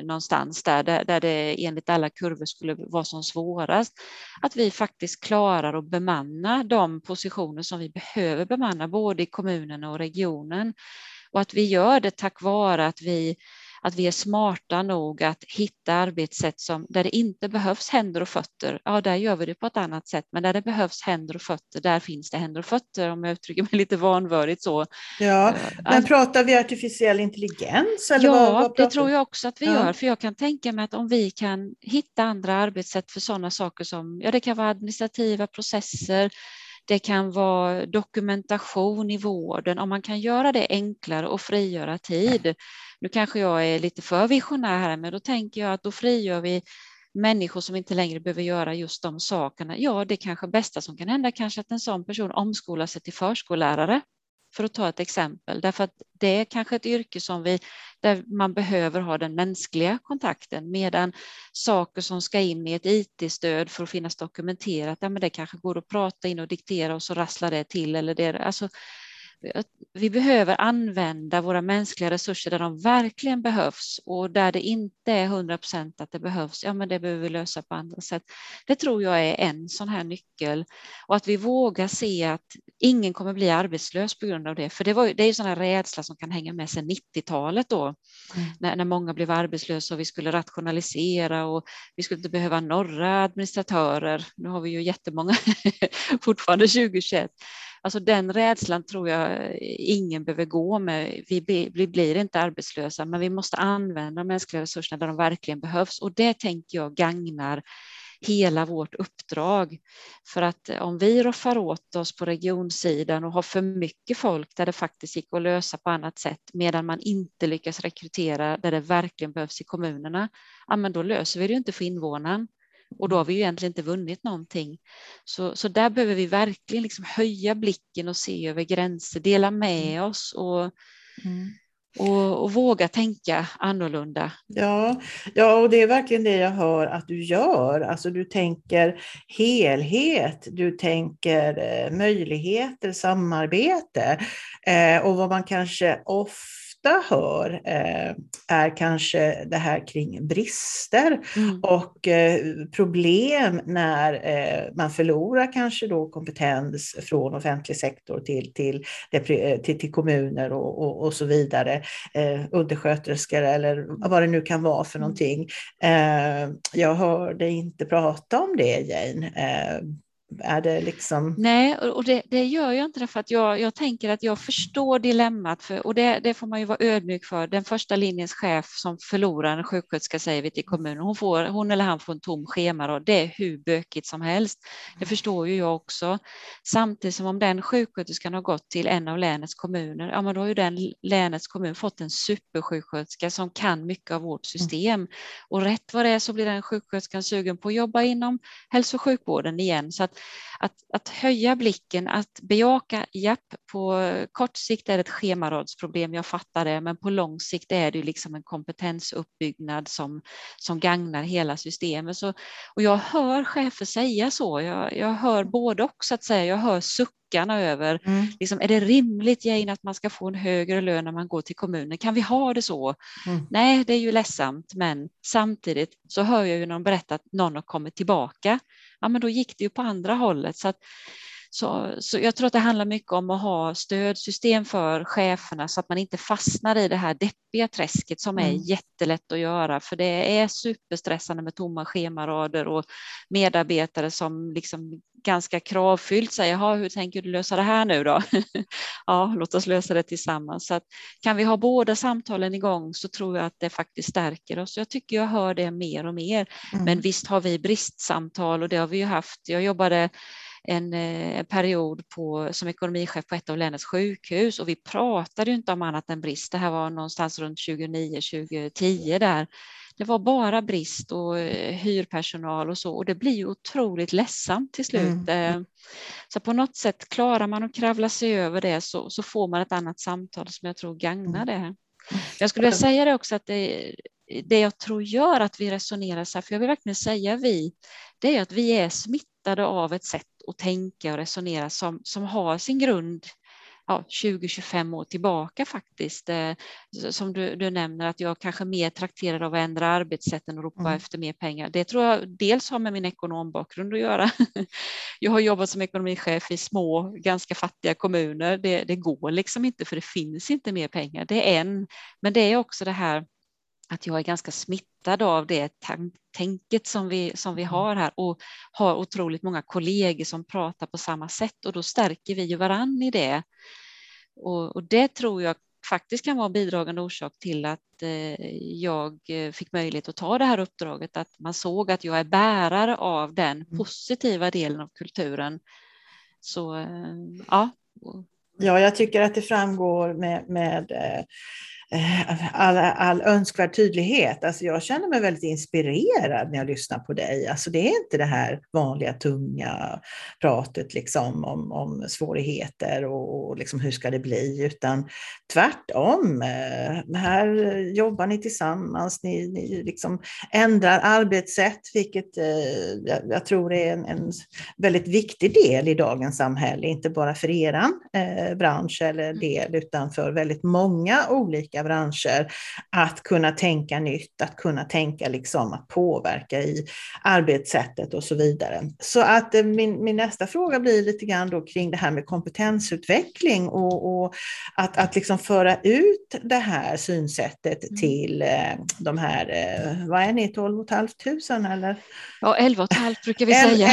A: någonstans där, där, där det enligt alla kurvor skulle vara som svårast, att vi faktiskt klarar att bemanna de positioner som vi behöver bemanna, både i kommunen och regionen. Och att vi gör det tack vare att vi att vi är smarta nog att hitta arbetssätt som, där det inte behövs händer och fötter, ja där gör vi det på ett annat sätt, men där det behövs händer och fötter, där finns det händer och fötter om jag uttrycker mig lite vanvördigt så.
B: Ja, eh, men pratar vi artificiell intelligens?
A: Eller ja, vad, vad det tror jag också att vi ja. gör, för jag kan tänka mig att om vi kan hitta andra arbetssätt för sådana saker som, ja det kan vara administrativa processer, det kan vara dokumentation i vården, om man kan göra det enklare och frigöra tid, nu kanske jag är lite för visionär här, men då tänker jag att då frigör vi människor som inte längre behöver göra just de sakerna. Ja, det kanske bästa som kan hända kanske att en sån person omskolar sig till förskollärare för att ta ett exempel, därför att det är kanske ett yrke som vi, där man behöver ha den mänskliga kontakten, medan saker som ska in i ett IT-stöd för att finnas dokumenterat, ja, men det kanske går att prata in och diktera och så rasslar det till. Eller det, alltså, vi behöver använda våra mänskliga resurser där de verkligen behövs och där det inte är 100 procent att det behövs, ja men det behöver vi lösa på andra sätt. Det tror jag är en sån här nyckel och att vi vågar se att ingen kommer bli arbetslös på grund av det, för det, var, det är ju här rädsla som kan hänga med sedan 90-talet då, mm. när, när många blev arbetslösa och vi skulle rationalisera och vi skulle inte behöva några administratörer. Nu har vi ju jättemånga fortfarande 2021 Alltså den rädslan tror jag ingen behöver gå med. Vi, vi blir inte arbetslösa, men vi måste använda de mänskliga resurserna där de verkligen behövs och det tänker jag gagnar hela vårt uppdrag. För att eh, om vi roffar åt oss på regionsidan och har för mycket folk där det faktiskt gick att lösa på annat sätt medan man inte lyckas rekrytera där det verkligen behövs i kommunerna, ja, men då löser vi det inte för invånaren. Och då har vi ju egentligen inte vunnit någonting. Så, så där behöver vi verkligen liksom höja blicken och se över gränser, dela med mm. oss och mm och, och, våga tänka annorlunda.
B: Ja, ja, och det är verkligen det jag hör att du gör. Alltså du tänker helhet, du tänker eh, möjligheter, samarbete eh, och vad man kanske ofta ofta hör eh, är kanske det här kring brister mm. och eh, problem när eh, man förlorar kanske då kompetens från offentlig sektor till, till, till, till kommuner och, och, och, så vidare, eh, undersköterskor eller vad det nu kan vara för mm. någonting. Jag hörde inte prata om det Jane. Är det liksom...
A: Nej, och det, det gör jag inte för att jag, jag tänker att jag förstår dilemmat för, och det, det, får man ju vara ödmjuk för. Den första linjens chef som förlorar en sjuksköterska säger vi till kommunen, hon, får, hon eller han får en tom schema och det är hur bökigt som helst. Det mm. förstår ju jag också. Samtidigt som om den sjuksköterskan har gått till en av länets kommuner, ja men då har ju den länets kommun fått en supersjuksköterska som kan mycket av vårt mm. system. Och rätt vad det är så blir den sjuksköterskan sugen på att jobba inom hälso och sjukvården igen. Så att att, att höja blicken, att bejaka, japp, på kort sikt är det ett schemarådsproblem, jag fattar det, men på lång sikt är det liksom en kompetensuppbyggnad som, som gagnar hela systemet. Så, och jag hör chefer säga så, jag, jag hör både och så att säga, jag hör suckarna över, mm. liksom, är det rimligt Jane att man ska få en högre lön när man går till kommunen? Kan vi ha det så? Mm. Nej, det är ju ledsamt, men samtidigt så hör jag ju när de berättar att någon har kommit tillbaka ja men då gick det ju på andra hållet. Så, att, så, så jag tror att det handlar mycket om att ha stödsystem för cheferna så att man inte fastnar i det här deppiga träsket som är mm. jättelätt att göra för det är superstressande med tomma schemarader och medarbetare som liksom ganska kravfyllt säger, hur tänker du lösa det här nu då? ja, låt oss lösa det tillsammans. Så att, kan vi ha båda samtalen igång så tror jag att det faktiskt stärker oss. Jag tycker jag hör det mer och mer. Mm. Men visst har vi bristsamtal och det har vi ju haft. Jag jobbade en, eh, period på, som ekonomichef på ett av länets sjukhus och vi pratade inte om annat än brist. Det här var någonstans runt 2009-2010 där det var bara brist och eh, hyrpersonal och så och det blir ju otroligt ledsamt till slut. Mm. Eh, så på något sätt klarar man att kravla sig över det så, så får man ett annat samtal som jag tror gagnar mm. det. Jag skulle vilja säga det också att det, det jag tror gör att vi resonerar så här, för jag vill verkligen säga vi, det är att vi är smittade av ett sätt att tänka och resonera som, som har sin grund ja, 20-25 år tillbaka faktiskt. Eh, som du, du, nämner att jag kanske mer trakterad av att ändra arbetssätten och ropa mm. efter mer pengar. Det tror jag dels har med min ekonombakgrund att göra. Jag har jobbat som ekonomichef i små, ganska fattiga kommuner. Det, det går liksom inte för det finns inte mer pengar. Det är en, men det är också det här att jag är ganska smittad av det tänket som vi, som vi mm. har här och har otroligt många kollegor som pratar på samma sätt och då stärker vi ju varann i det. Och, och det tror jag faktiskt kan vara en bidragande orsak till att eh, jag fick möjlighet att ta det här uppdraget, att man såg att jag är bärare av den mm. positiva delen av kulturen. Så eh, ja.
B: Ja, jag tycker att det framgår med, med eh, Eh, all, all önskvärd tydlighet. Alltså jag känner mig väldigt inspirerad när jag lyssnar på dig. Alltså det är inte det här vanliga tunga pratet liksom om, om svårigheter och, och liksom hur ska det bli, utan tvärtom. Eh, här jobbar ni tillsammans, ni, ni liksom ändrar arbetssätt, vilket eh, jag tror är en, en, väldigt viktig del i dagens samhälle, inte bara för eran bransch eller del, utan för väldigt många olika olika branscher att kunna tänka nytt, att kunna tänka liksom att påverka i arbetssättet och så vidare. Så att eh, min, min nästa fråga blir lite grann då kring det här med kompetensutveckling och, och att, att liksom föra ut det här synsättet mm. till eh, de här, eh, vad är ni, 12 500 eller?
A: Ja, 11 500 brukar vi säga.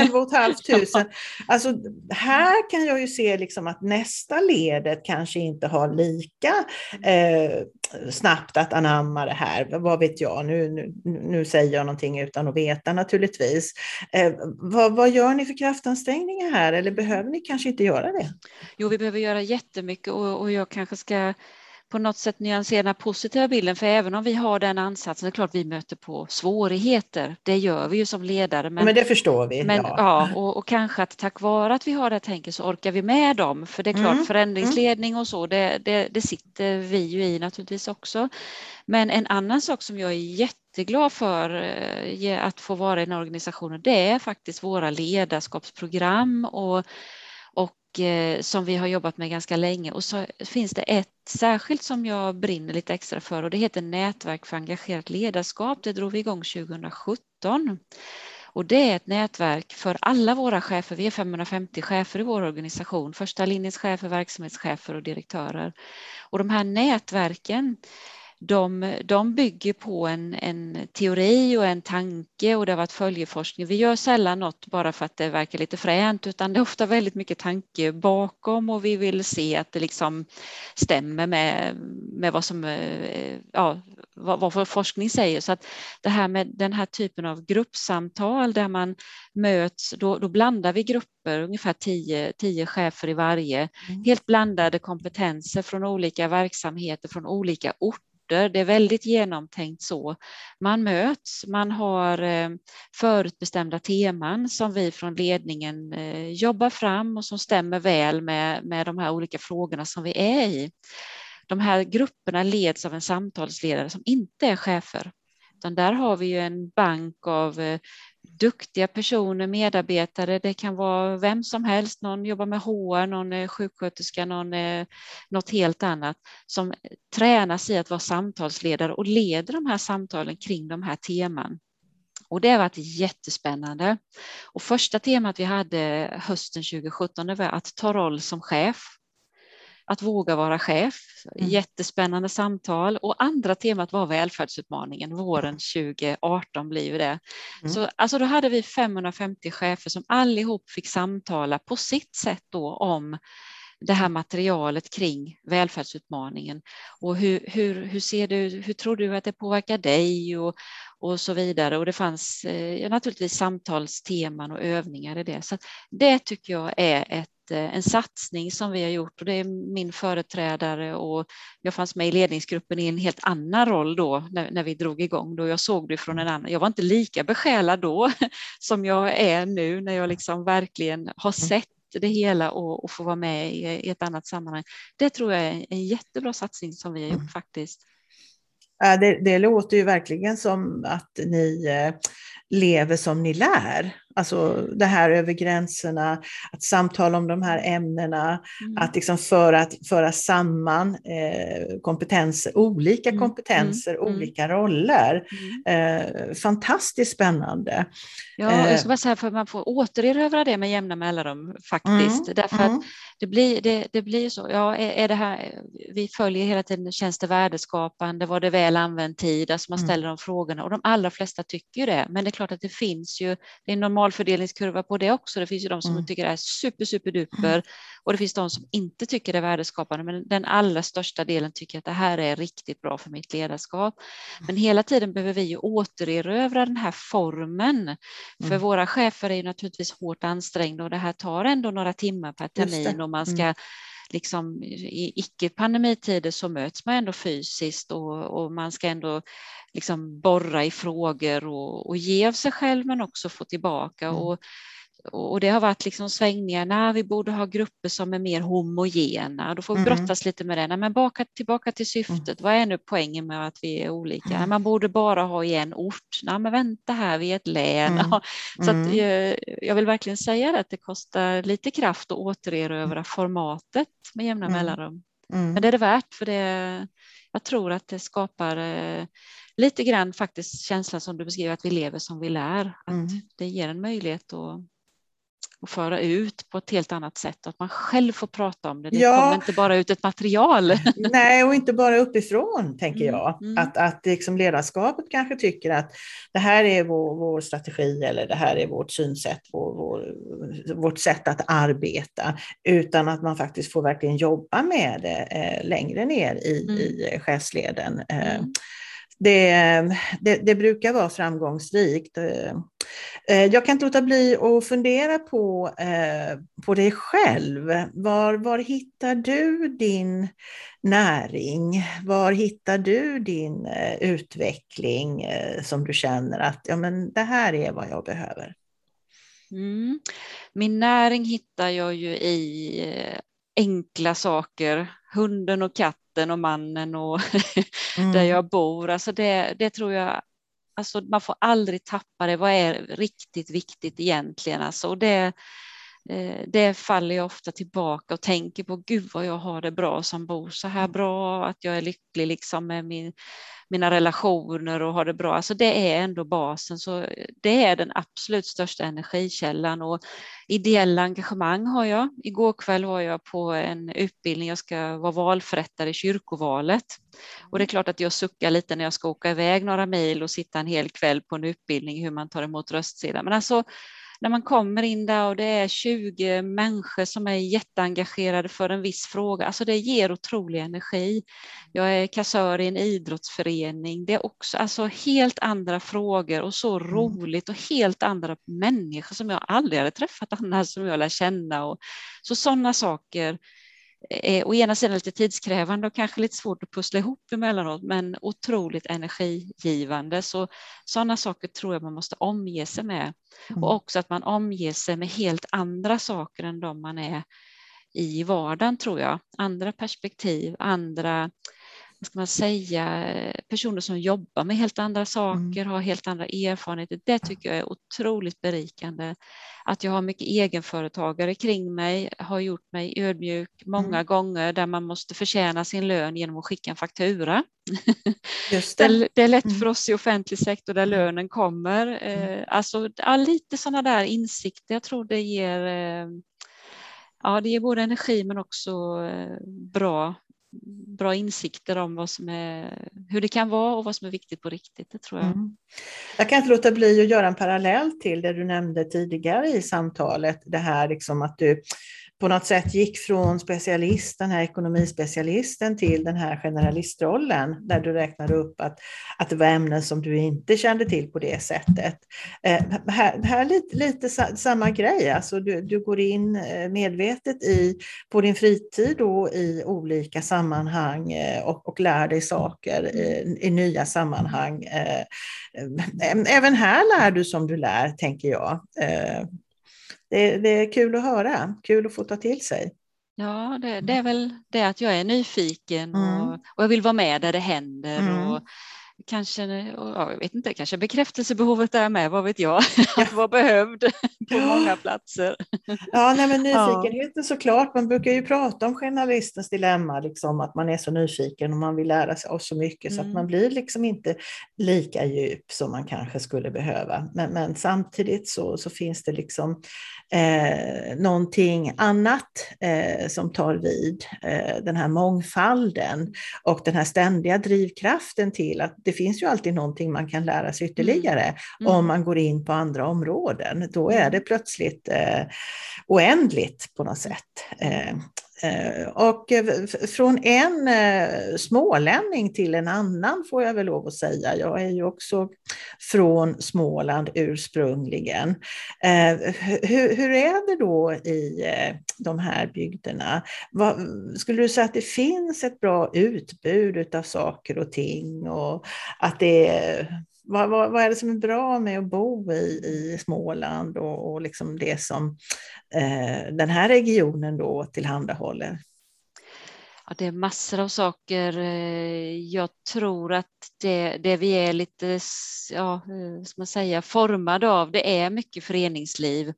B: 11 500. Alltså här kan jag ju se liksom att nästa ledet kanske inte har lika eh, snabbt att anamma det här. Vad vet jag, nu, nu, nu säger jag någonting utan att veta naturligtvis. Eh, vad, vad gör ni för kraftansträngningar här eller behöver ni kanske inte göra det?
A: Jo, vi behöver göra jättemycket och, och jag kanske ska på något sätt nyansera den positiva bilden, för även om vi har den ansatsen, det är klart vi möter på svårigheter. Det gör vi ju som ledare.
B: Men, men det förstår vi.
A: Men, ja. ja och, och, kanske att tack vare att vi har det tänket så orkar vi med dem. För det är klart, mm. förändringsledning och så, det, det, det sitter vi ju i naturligtvis också. Men en annan sak som jag är jätteglad för eh, att få vara i den organisationen, det är faktiskt våra ledarskapsprogram och Eh, som vi har jobbat med ganska länge och så finns det ett särskilt som jag brinner lite extra för och det heter Nätverk för engagerat ledarskap. Det drog vi igång 2017 och det är ett nätverk för alla våra chefer. Vi är 550 chefer i vår organisation, första linjens chefer, verksamhetschefer och direktörer. Och de här nätverken de, de bygger på en, en, teori och en tanke och det har varit följeforskning. Vi gör sällan något bara för att det verkar lite fränt utan det är ofta väldigt mycket tanke bakom och vi vill se att det liksom stämmer med, med vad som, eh, ja, vad, vad forskning säger. Så att det här med den här typen av gruppsamtal där man möts, då, då blandar vi grupper, ungefär tio, tio chefer i varje, mm. helt blandade kompetenser från olika verksamheter, från olika orter orter. Det är väldigt genomtänkt så. Man möts, man har eh, förutbestämda teman som vi från ledningen eh, jobbar fram och som stämmer väl med, med de här olika frågorna som vi är i. De här grupperna leds av en samtalsledare som inte är chefer. Utan där har vi ju en bank av eh, duktiga personer, medarbetare. Det kan vara vem som helst, någon jobbar med HR, någon är sjuksköterska, någon är något helt annat som tränas i att vara samtalsledare och leder de här samtalen kring de här teman. Och det har varit jättespännande. Och första temat vi hade hösten 2017 var att ta roll som chef att våga vara chef. Mm. Jättespännande samtal och andra temat var välfärdsutmaningen. Våren 2018 blir det. Mm. Så alltså då hade vi 550 chefer som allihop fick samtala på sitt sätt då om det här materialet kring välfärdsutmaningen och hur, hur, hur ser du, hur tror du att det påverkar dig och, och så vidare. Och det fanns eh, naturligtvis samtalsteman och övningar i det. Så det tycker jag är ett Eh, en satsning som vi har gjort och det är min företrädare och jag fanns med i ledningsgruppen i en helt annan roll då när, när vi drog igång då jag såg det från en annan. Jag var inte lika besjälad då som jag är nu när jag liksom verkligen har mm. sett det hela och, och få vara med i, i, ett annat sammanhang. Det tror jag är en jättebra satsning som vi har gjort mm. faktiskt.
B: Det, det låter ju verkligen som att ni eh, lever som ni lär. Alltså det här över gränserna, att samtala om de här ämnena, mm. att liksom föra, föra samman eh, kompetenser, olika mm. kompetenser, mm. olika roller. Mm. Eh, fantastiskt spännande.
A: Ja, jag ska bara säga för man får återerövra det med jämna mellanrum faktiskt. Mm. Därför att mm. Det blir, det, det blir så, ja är, är, det här, vi följer hela tiden, känns det värdeskapande, var det väl använd tid, alltså man ställer de frågorna och de allra flesta tycker det, men det är klart att det finns ju, det är normal normalfördelningskurva på det också. Det finns ju de som mm. tycker det är super, super duper mm. och det finns de som inte tycker det är värdeskapande, men den allra största delen tycker att det här är riktigt bra för mitt ledarskap. Men mm. hela tiden behöver vi ju återerövra den här formen, för mm. våra chefer är ju naturligtvis hårt ansträngda och det här tar ändå några timmar per termin man ska mm liksom, i icke-pandemitider så möts man ändå fysiskt och, och man ska ändå liksom borra i frågor och, och ge av sig själv men också få tillbaka. Mm. Och, och det har varit liksom svängningar, när vi borde ha grupper som är mer homogena, då får vi mm. brottas lite med det. Nej, men baka, tillbaka till syftet, mm. vad är nu poängen med att vi är olika? Mm. Man borde bara ha i en ort, nej men vänta här, vi är ett län. Mm. Så att, mm. jag, vill verkligen säga det, att det kostar lite kraft att återerövra formatet med jämna mellanrum. Mm. Men det är det värt för det, jag tror att det skapar eh, lite grann faktiskt känslan som du beskriver att vi lever som vi lär. Att mm. det ger en möjlighet att och föra ut på ett helt annat sätt. Att man själv får prata om det. Det ja. kommer inte bara ut ett material.
B: Nej, och inte bara uppifrån, tänker mm. jag. Mm. Att, att liksom ledarskapet kanske tycker att det här är vår, vår strategi eller det här är vårt synsätt, vår, vår, vårt sätt att arbeta. Utan att man faktiskt får verkligen jobba med det eh, längre ner i, mm. i chefsleden. Eh, mm det, det, det, brukar vara framgångsrikt. Eh, jag kan inte låta bli att fundera på, eh, på dig själv. Var, var hittar du din näring? Var hittar du din eh, utveckling som du känner att ja, men det här är vad jag behöver?
A: Mm. Min näring hittar jag ju i enkla saker. Hunden och katten och mannen och mm. där jag bor. Alltså det, det tror jag, alltså man får aldrig tappa det. Vad är riktigt viktigt egentligen? Alltså det, det faller jag ofta tillbaka och tänker på, gud vad jag har det bra som bor så här bra, att jag är lycklig liksom med min, mina relationer och har det bra. Alltså det är ändå basen, så det är den absolut största energikällan och ideella engagemang har jag. Igår kväll var jag på en utbildning, jag ska vara valförrättare i kyrkovalet och det är klart att jag suckar lite när jag ska åka iväg några mil och sitta en hel kväll på en utbildning hur man tar emot röstsedlar. Men alltså när man kommer in där och det är 20 människor som är jätteengagerade för en viss fråga, alltså det ger otrolig energi. Jag är kassör i en idrottsförening, det är också alltså helt andra frågor och så mm. roligt och helt andra människor som jag aldrig hade träffat annars som jag lär känna. Och, så sådana saker är å ena sidan lite tidskrävande och kanske lite svårt att pussla ihop emellanåt, men otroligt energigivande. Så sådana saker tror jag man måste omge sig med. Mm. Och också att man omger sig med helt andra saker än de man är i vardagen tror jag. Andra perspektiv, andra vad ska man säga, personer som jobbar med helt andra saker, mm. har helt andra erfarenheter. Det tycker jag är otroligt berikande. Att jag har mycket egenföretagare kring mig har gjort mig ödmjuk många mm. gånger där man måste förtjäna sin lön genom att skicka en faktura. Just det. det, det är lätt mm. för oss i offentlig sektor där mm. lönen kommer. Mm. Eh, alltså ja, lite sådana där insikter. Jag tror det ger eh, Ja, det ger både energi men också eh, bra bra insikter om vad som är, hur det kan vara och vad som är viktigt på riktigt. Det tror jag. Mm.
B: Jag kan inte låta bli att göra en parallell till det du nämnde tidigare i samtalet. Det här liksom att du på något sätt gick från specialist, den här ekonomispecialisten till den här generalistrollen där du räknade upp att, att det var ämnen som du inte kände till på det sättet. Eh, här, här lite, lite samma grej, alltså du, du går in eh, medvetet i, på din fritid och i olika sammanhang eh, och, och lär dig saker i, i nya sammanhang. Eh, eh även här lär du som du lär, tänker jag det, det, är kul att höra, kul att få ta till sig.
A: Ja, det, det är väl det att jag är nyfiken mm. och, och, jag vill vara med där det händer. Mm. Och, kanske, ja, jag vet inte, kanske bekräftelsebehovet är med, vad vet jag, att vara behövd på många platser.
B: Ja, nej, men nyfikenheten ja. såklart, man brukar ju prata om journalistens dilemma, liksom, att man är så nyfiken och man vill lära sig av så mycket mm. så att mm. man blir liksom inte lika djup som man kanske skulle behöva. Men, men samtidigt så, så finns det liksom eh, någonting annat eh, som tar vid, eh, den här mångfalden och den här ständiga drivkraften till att det finns ju alltid någonting man kan lära sig ytterligare mm. Mm. om man går in på andra områden. Då är det plötsligt eh, oändligt på något sätt. Eh, Eh, och eh, från en eh, smålänning till en annan får jag väl lov att säga. Jag är ju också från Småland ursprungligen. Hur, hur är det då i de här bygderna? Skulle du säga att det finns ett bra utbud av saker och ting och att det är vad, vad, vad, är det som är bra med att bo i, i Småland och, och liksom det som eh, den här regionen då tillhandahåller?
A: Ja, det är massor av saker. Eh, jag tror att det, det vi är lite ja, eh, ska man säga, formade av, det är mycket föreningsliv.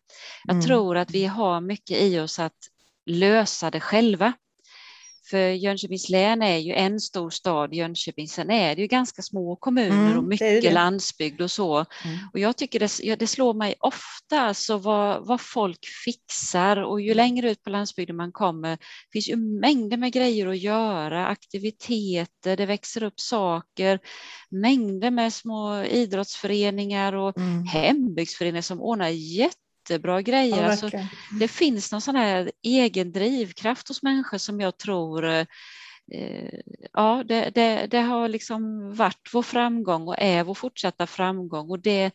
A: Jag mm. tror att vi har mycket i oss att lösa det själva. För Jönköpings län är ju en stor stad, Jönköping, sen är det ju ganska små kommuner mm, och mycket landsbygd och så. Mm. Och jag tycker det, det slår mig ofta alltså vad, vad folk fixar och ju längre ut på landsbygden man kommer finns ju mängder med grejer att göra, aktiviteter, det växer upp saker, mängder med små idrottsföreningar och mm. hembygdsföreningar som ordnar jätte jättebra grejer. Ja, alltså, det finns någon sån här egen drivkraft hos människor som jag tror eh, ja, det, det, det, har liksom varit vår framgång och är vår fortsatta framgång och det,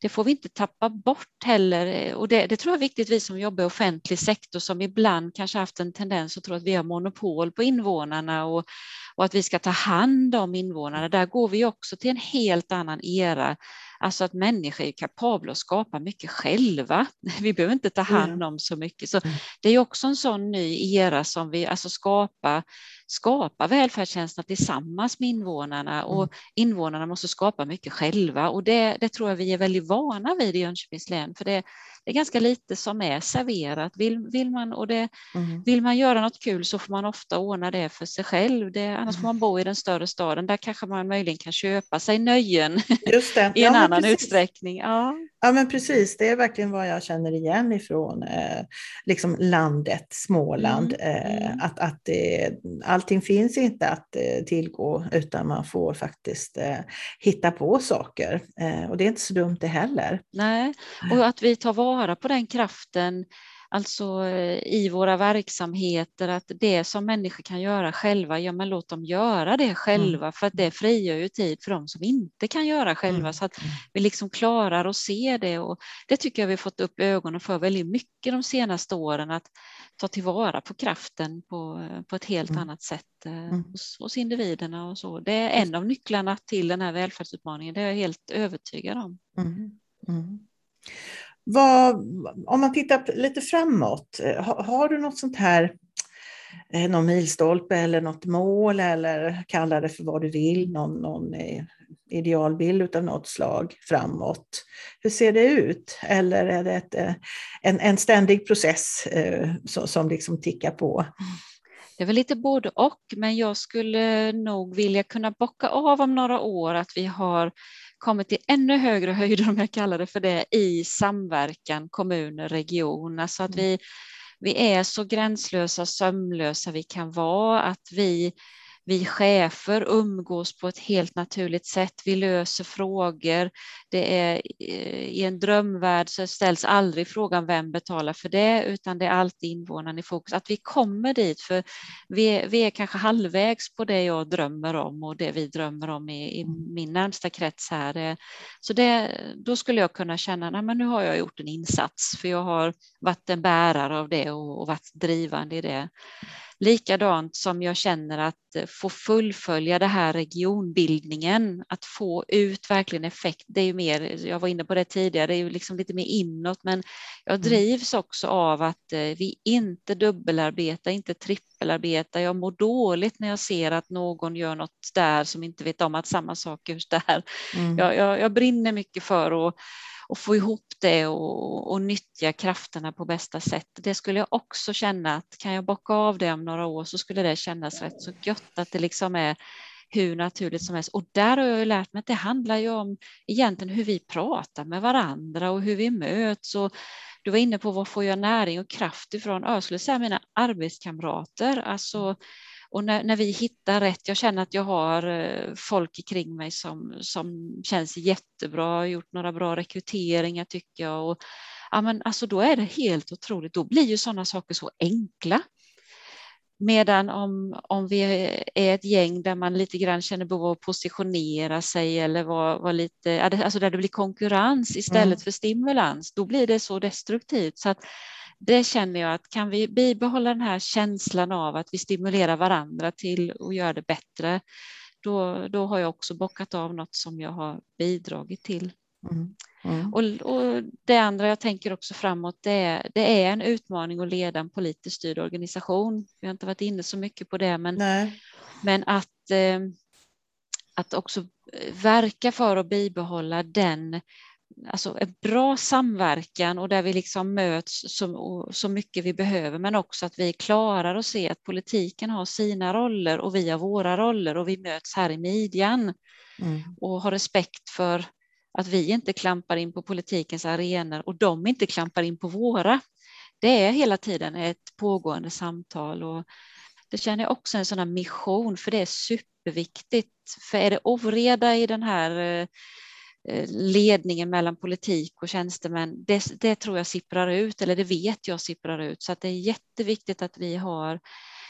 A: det får vi inte tappa bort heller. Och det, tror jag är viktigt, vi som jobbar i offentlig sektor som ibland kanske haft en tendens att tro att vi har monopol på invånarna och, och att vi ska ta hand om invånarna. Där går vi också till en helt annan era Alltså att människor är kapabla att skapa mycket själva. Vi behöver inte ta hand om så mycket. Så mm. det är också en sån ny era som vi alltså skapa, skapa välfärdstjänsterna tillsammans med invånarna och mm. invånarna måste skapa mycket själva och det, det tror jag vi är väldigt vana vid i Jönköpings län för det, det är ganska lite som är serverat. Vill, vill, man, och det, mm. vill man göra något kul så får man ofta ordna det för sig själv. Det, annars får man bo i den större staden. Där kanske man möjligen kan köpa sig nöjen i en ja, annan precis. utsträckning. Ja.
B: ja, men precis. Det är verkligen vad jag känner igen ifrån eh, liksom landet Småland. Mm. Eh, mm. att, att det, allting finns inte att eh, tillgå utan man får faktiskt eh, hitta på saker. Eh, och det är inte så dumt det heller.
A: Nej, och att vi tar vara vara på den kraften, alltså eh, i våra verksamheter, att det som människor kan göra själva, ja men låt dem göra det själva, mm. för att det frigör ju tid för dem som inte kan göra själva, mm. så att mm. vi liksom klarar att se det. Och det tycker jag vi fått upp ögonen för väldigt mycket de senaste åren, att ta tillvara på kraften på, på ett helt mm. annat sätt eh, mm. hos, hos, individerna och så. Det är en av nycklarna till den här välfärdsutmaningen, det är jag helt övertygad om.
B: Vad, om man tittar lite framåt, eh, har, har du något sånt här eh, någon milstolpe eller något mål eller kalla det för vad du vill, någon, någon eh, idealbild av något slag framåt. Hur ser det ut? Eller är det ett, en, en ständig process eh, som, som liksom tickar på?
A: Det är väl lite både och, men jag skulle nog vilja kunna bocka av om några år att vi har kommit till ännu högre höjder, om jag kallar det för det, i samverkan kommuner, region. Alltså att mm. vi, vi är så gränslösa, sömlösa vi kan vara, att vi vi chefer umgås på ett helt naturligt sätt. Vi löser frågor. Det är, eh, I en drömvärld så ställs aldrig frågan vem betalar för det, utan det är alltid invånaren i fokus. Att vi kommer dit, för vi, vi är kanske halvvägs på det jag drömmer om och det vi drömmer om i, i mm. min närmsta krets här. Så det, då skulle jag kunna känna, att nu har jag gjort en insats, för jag har varit en bärare av det och, och varit drivande i det. Likadant som jag känner att eh, få fullfölja det här regionbildningen, att få ut verkligen effekt. Det är ju mer, jag var inne på det tidigare, det är ju liksom lite mer inåt, men jag mm. drivs också av att eh, vi inte dubbelarbetar, inte trippelarbetar. Jag mår dåligt när jag ser att någon gör något där som inte vet om att samma sak görs där. Mm. Jag, jag, jag brinner mycket för att och få ihop det och, och nyttja krafterna på bästa sätt. Det skulle jag också känna att kan jag bocka av det om några år så skulle det kännas rätt så gött att det liksom är hur naturligt som helst. Och där har jag ju lärt mig att det handlar ju om egentligen hur vi pratar med varandra och hur vi möts. Och du var inne på var får jag näring och kraft ifrån? Jag skulle säga mina arbetskamrater. Alltså och när, när, vi hittar rätt, jag känner att jag har eh, folk kring mig som, som känns jättebra, har gjort några bra rekryteringar tycker jag. Och, ja, men alltså då är det helt otroligt, då blir ju sådana saker så enkla. Medan om, om vi är ett gäng där man lite grann känner behov av att positionera sig eller vara var lite, alltså där det blir konkurrens istället mm. för stimulans, då blir det så destruktivt. Så att det känner jag att kan vi bibehålla den här känslan av att vi stimulerar varandra till att göra det bättre, då, då har jag också bockat av något som jag har bidragit till. Mm. Mm. Och, och, det andra jag tänker också framåt, det är, det är en utmaning att leda en politiskt styrd organisation. Vi har inte varit inne så mycket på det, men, men att, eh, att också verka för att bibehålla den alltså en bra samverkan och där vi liksom möts så, så mycket vi behöver men också att vi klarar att se att politiken har sina roller och vi har våra roller och vi möts här i midjan mm. och har respekt för att vi inte klampar in på politikens arenor och de inte klampar in på våra. Det är hela tiden ett pågående samtal och det känner jag också en sån här mission för det är superviktigt. För är det oreda i den här Eh, ledningen mellan politik och tjänstemän, det, det, tror jag sipprar ut, eller det vet jag sipprar ut. Så att det är jätteviktigt att vi har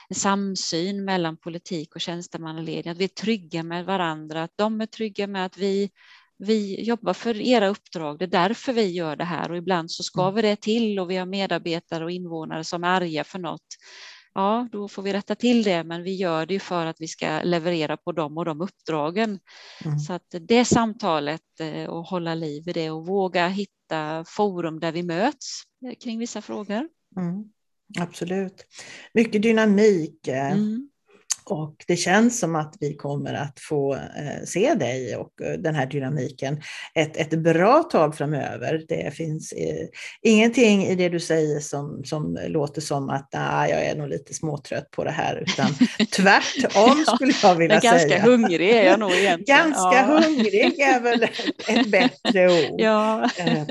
A: en samsyn mellan politik och tjänstemannaledning, att vi är trygga med varandra, att de är trygga med att vi, vi jobbar för era uppdrag, det är därför vi gör det här och ibland så ska mm. vi det till och vi har medarbetare och invånare som är arga för något ja, då får vi rätta till det, men vi gör det för att vi ska leverera på dem och de uppdragen. Mm. Så att det samtalet eh, och hålla liv i det och våga hitta forum där vi möts eh, kring vissa frågor.
B: Mm. Absolut. Mycket dynamik. Eh, mm. Och det känns som att vi kommer att få eh, se dig och eh, den här dynamiken ett, ett bra tag framöver. Det finns eh, ingenting i det du säger som, som låter som att nah, jag är nog lite småtrött på det här, utan tvärtom skulle jag vilja
A: säga.
B: Ganska
A: hungrig är jag nog egentligen.
B: Ganska ja. hungrig är väl ett bättre ord. Ja.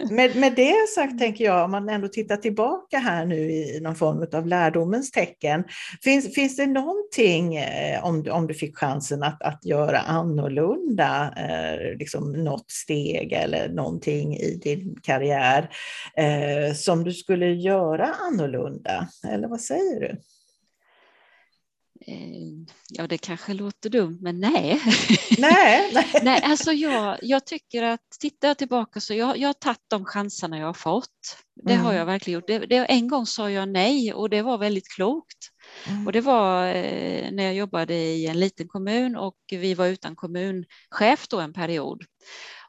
B: Med, med det sagt tänker jag, om man ändå tittar tillbaka här nu i någon form av lärdomens tecken, finns, finns det någonting eh, om, om du fick chansen att, att göra annorlunda, eh, liksom något steg eller någonting i din karriär eh, som du skulle göra annorlunda? Eller vad säger du?
A: Eh, ja, det kanske låter dumt, men nej.
B: Nej,
A: nej. nej alltså jag, jag tycker att tittar jag tillbaka så jag, jag har tagit de chanserna jag har fått. Det mm. har jag verkligen gjort. Det, det, en gång sa jag nej och det var väldigt klokt. Mm. Och det var eh, när jag jobbade i en liten kommun och vi var utan kommunchef då en period.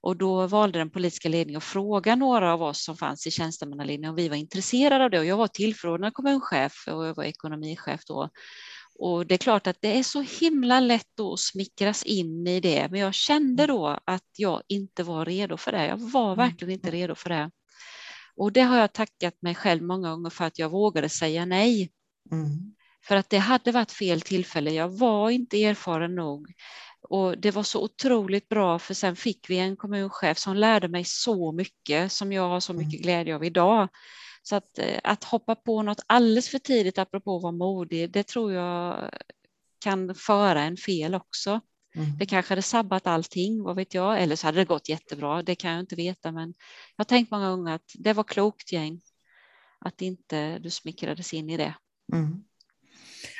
A: Och då valde den politiska ledningen att fråga några av oss som fanns i tjänstemannaledningen om vi var intresserade av det. Och jag var tillförordnad kommunchef och jag var ekonomichef då. Och det är klart att det är så himla lätt att smickras in i det, men jag kände mm. då att jag inte var redo för det. Jag var mm. verkligen inte redo för det. Och det har jag tackat mig själv många gånger för att jag vågade säga nej. Mm. För att det hade varit fel tillfälle. Jag var inte erfaren nog. Och det var så otroligt bra för sen fick vi en kommunchef som lärde mig så mycket som jag har så mm. mycket glädje av idag. Så att, eh, att hoppa på något alldeles för tidigt, apropå att vara modig, det tror jag kan föra en fel också. Mm. Det kanske hade sabbat allting, vad vet jag, eller så hade det gått jättebra, det kan jag inte veta, men jag har tänkt många gånger att det var klokt gäng, att inte du smickrades in i det. Mm.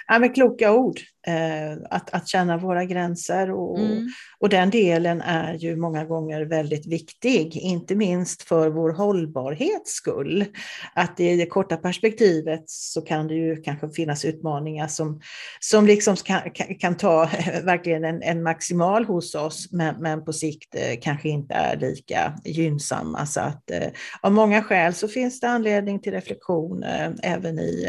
B: Ja, men kloka ord. Eh, att, att känna våra gränser och, mm. och den delen är ju många gånger väldigt viktig, inte minst för vår hållbarhets skull. Att i det korta perspektivet så kan det ju kanske finnas utmaningar som, som liksom kan, kan ta verkligen en, en maximal hos oss, men, men på sikt eh, kanske inte är lika gynnsamma. Så att eh, av många skäl så finns det anledning till reflektion även i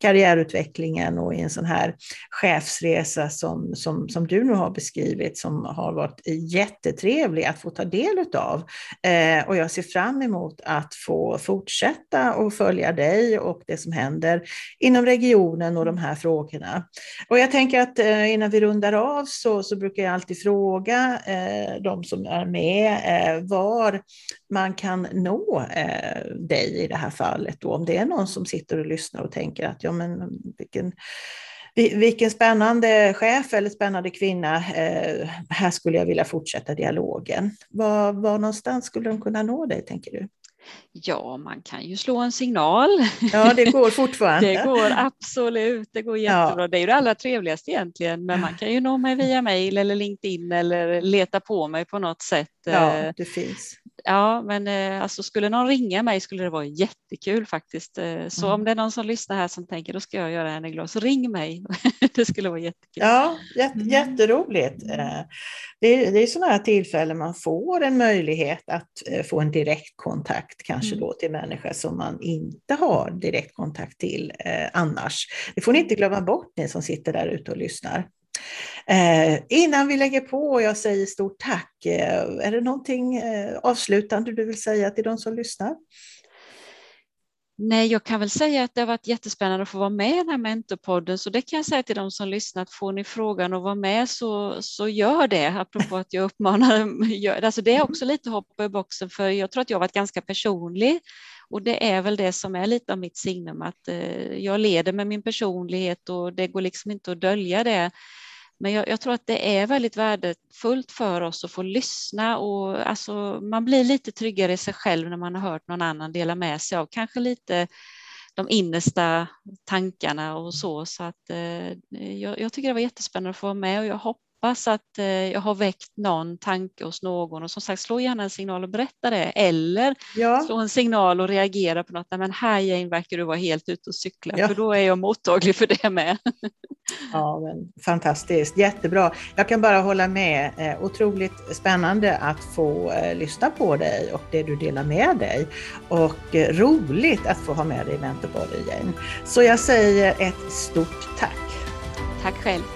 B: karriärutvecklingen och i en sån här chefsresa som, som, som du nu har beskrivit som har varit jättetrevlig att få ta del av. Eh, och jag ser fram emot att få fortsätta och följa dig och det som händer inom regionen och de här frågorna. Och jag tänker att eh, innan vi rundar av så, så brukar jag alltid fråga eh, de som är med eh, var man kan nå eh, dig i det här fallet. Då. Om det är någon som sitter och lyssnar och tänker att ja, men vilken vilken spännande chef eller spännande kvinna, eh, här skulle jag vilja fortsätta dialogen. Var, var någonstans skulle de kunna nå dig, tänker du?
A: Ja, man kan ju slå en signal.
B: Ja, det går fortfarande.
A: det går absolut, det går jättebra. Ja. Det är ju det allra trevligaste egentligen, men man kan ju nå mig via mail eller LinkedIn eller leta på mig på något sätt.
B: Ja, eh, det finns.
A: Ja, men eh, alltså, skulle någon ringa mig skulle det vara jättekul faktiskt. Eh, så mm. om det är någon som lyssnar här som tänker då ska jag göra henne glad, så ring mig. det skulle vara jättekul.
B: Ja, jätte, mm. jätteroligt. Det är, det är sådana här tillfällen man får en möjlighet att få en direktkontakt kanske mm. då till människor som man inte har direktkontakt till annars. Det får ni inte glömma bort ni som sitter där ute och lyssnar. Eh, innan vi lägger på och jag säger stort tack, eh, är det någonting eh, avslutande du vill säga till de som lyssnar?
A: Nej, jag kan väl säga att det har varit jättespännande att få vara med i den här mentorpodden, så det kan jag säga till de som lyssnat. Får ni frågan att vara med så, så gör det, apropå att jag uppmanar. Alltså det är också lite hoppa i boxen, för jag tror att jag har varit ganska personlig och det är väl det som är lite av mitt signum, att eh, jag leder med min personlighet och det går liksom inte att dölja det. Men jag, jag, tror att det är väldigt värdefullt för oss att få lyssna och alltså, man blir lite tryggare i sig själv när man har hört någon annan dela med sig av kanske lite de innersta tankarna och så. Så att, eh, jag, jag, tycker det var jättespännande att få vara med och jag hoppas hoppas att eh, jag har väckt någon tanke hos någon och som sagt slå gärna en signal och berätta det eller ja. slå en signal och reagera på något. Men här Jane verkar du vara helt ute och cykla ja. för då är jag mottaglig för det med.
B: Ja, men, fantastiskt, jättebra. Jag kan bara hålla med. Eh, otroligt spännande att få eh, lyssna på dig och det du delar med dig. Och roligt att få ha med dig i Mentorpodden Jane. Så jag säger ett stort tack.
A: Tack själv.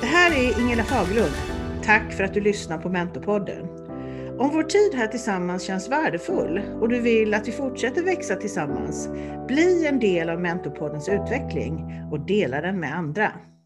B: Det här är Ingela Fagerlund. Tack för att du lyssnar på Mentorpodden. Om vår tid här tillsammans känns värdefull och du vill att vi fortsätter växa tillsammans, bli en del av Mentorpoddens utveckling och dela den med andra.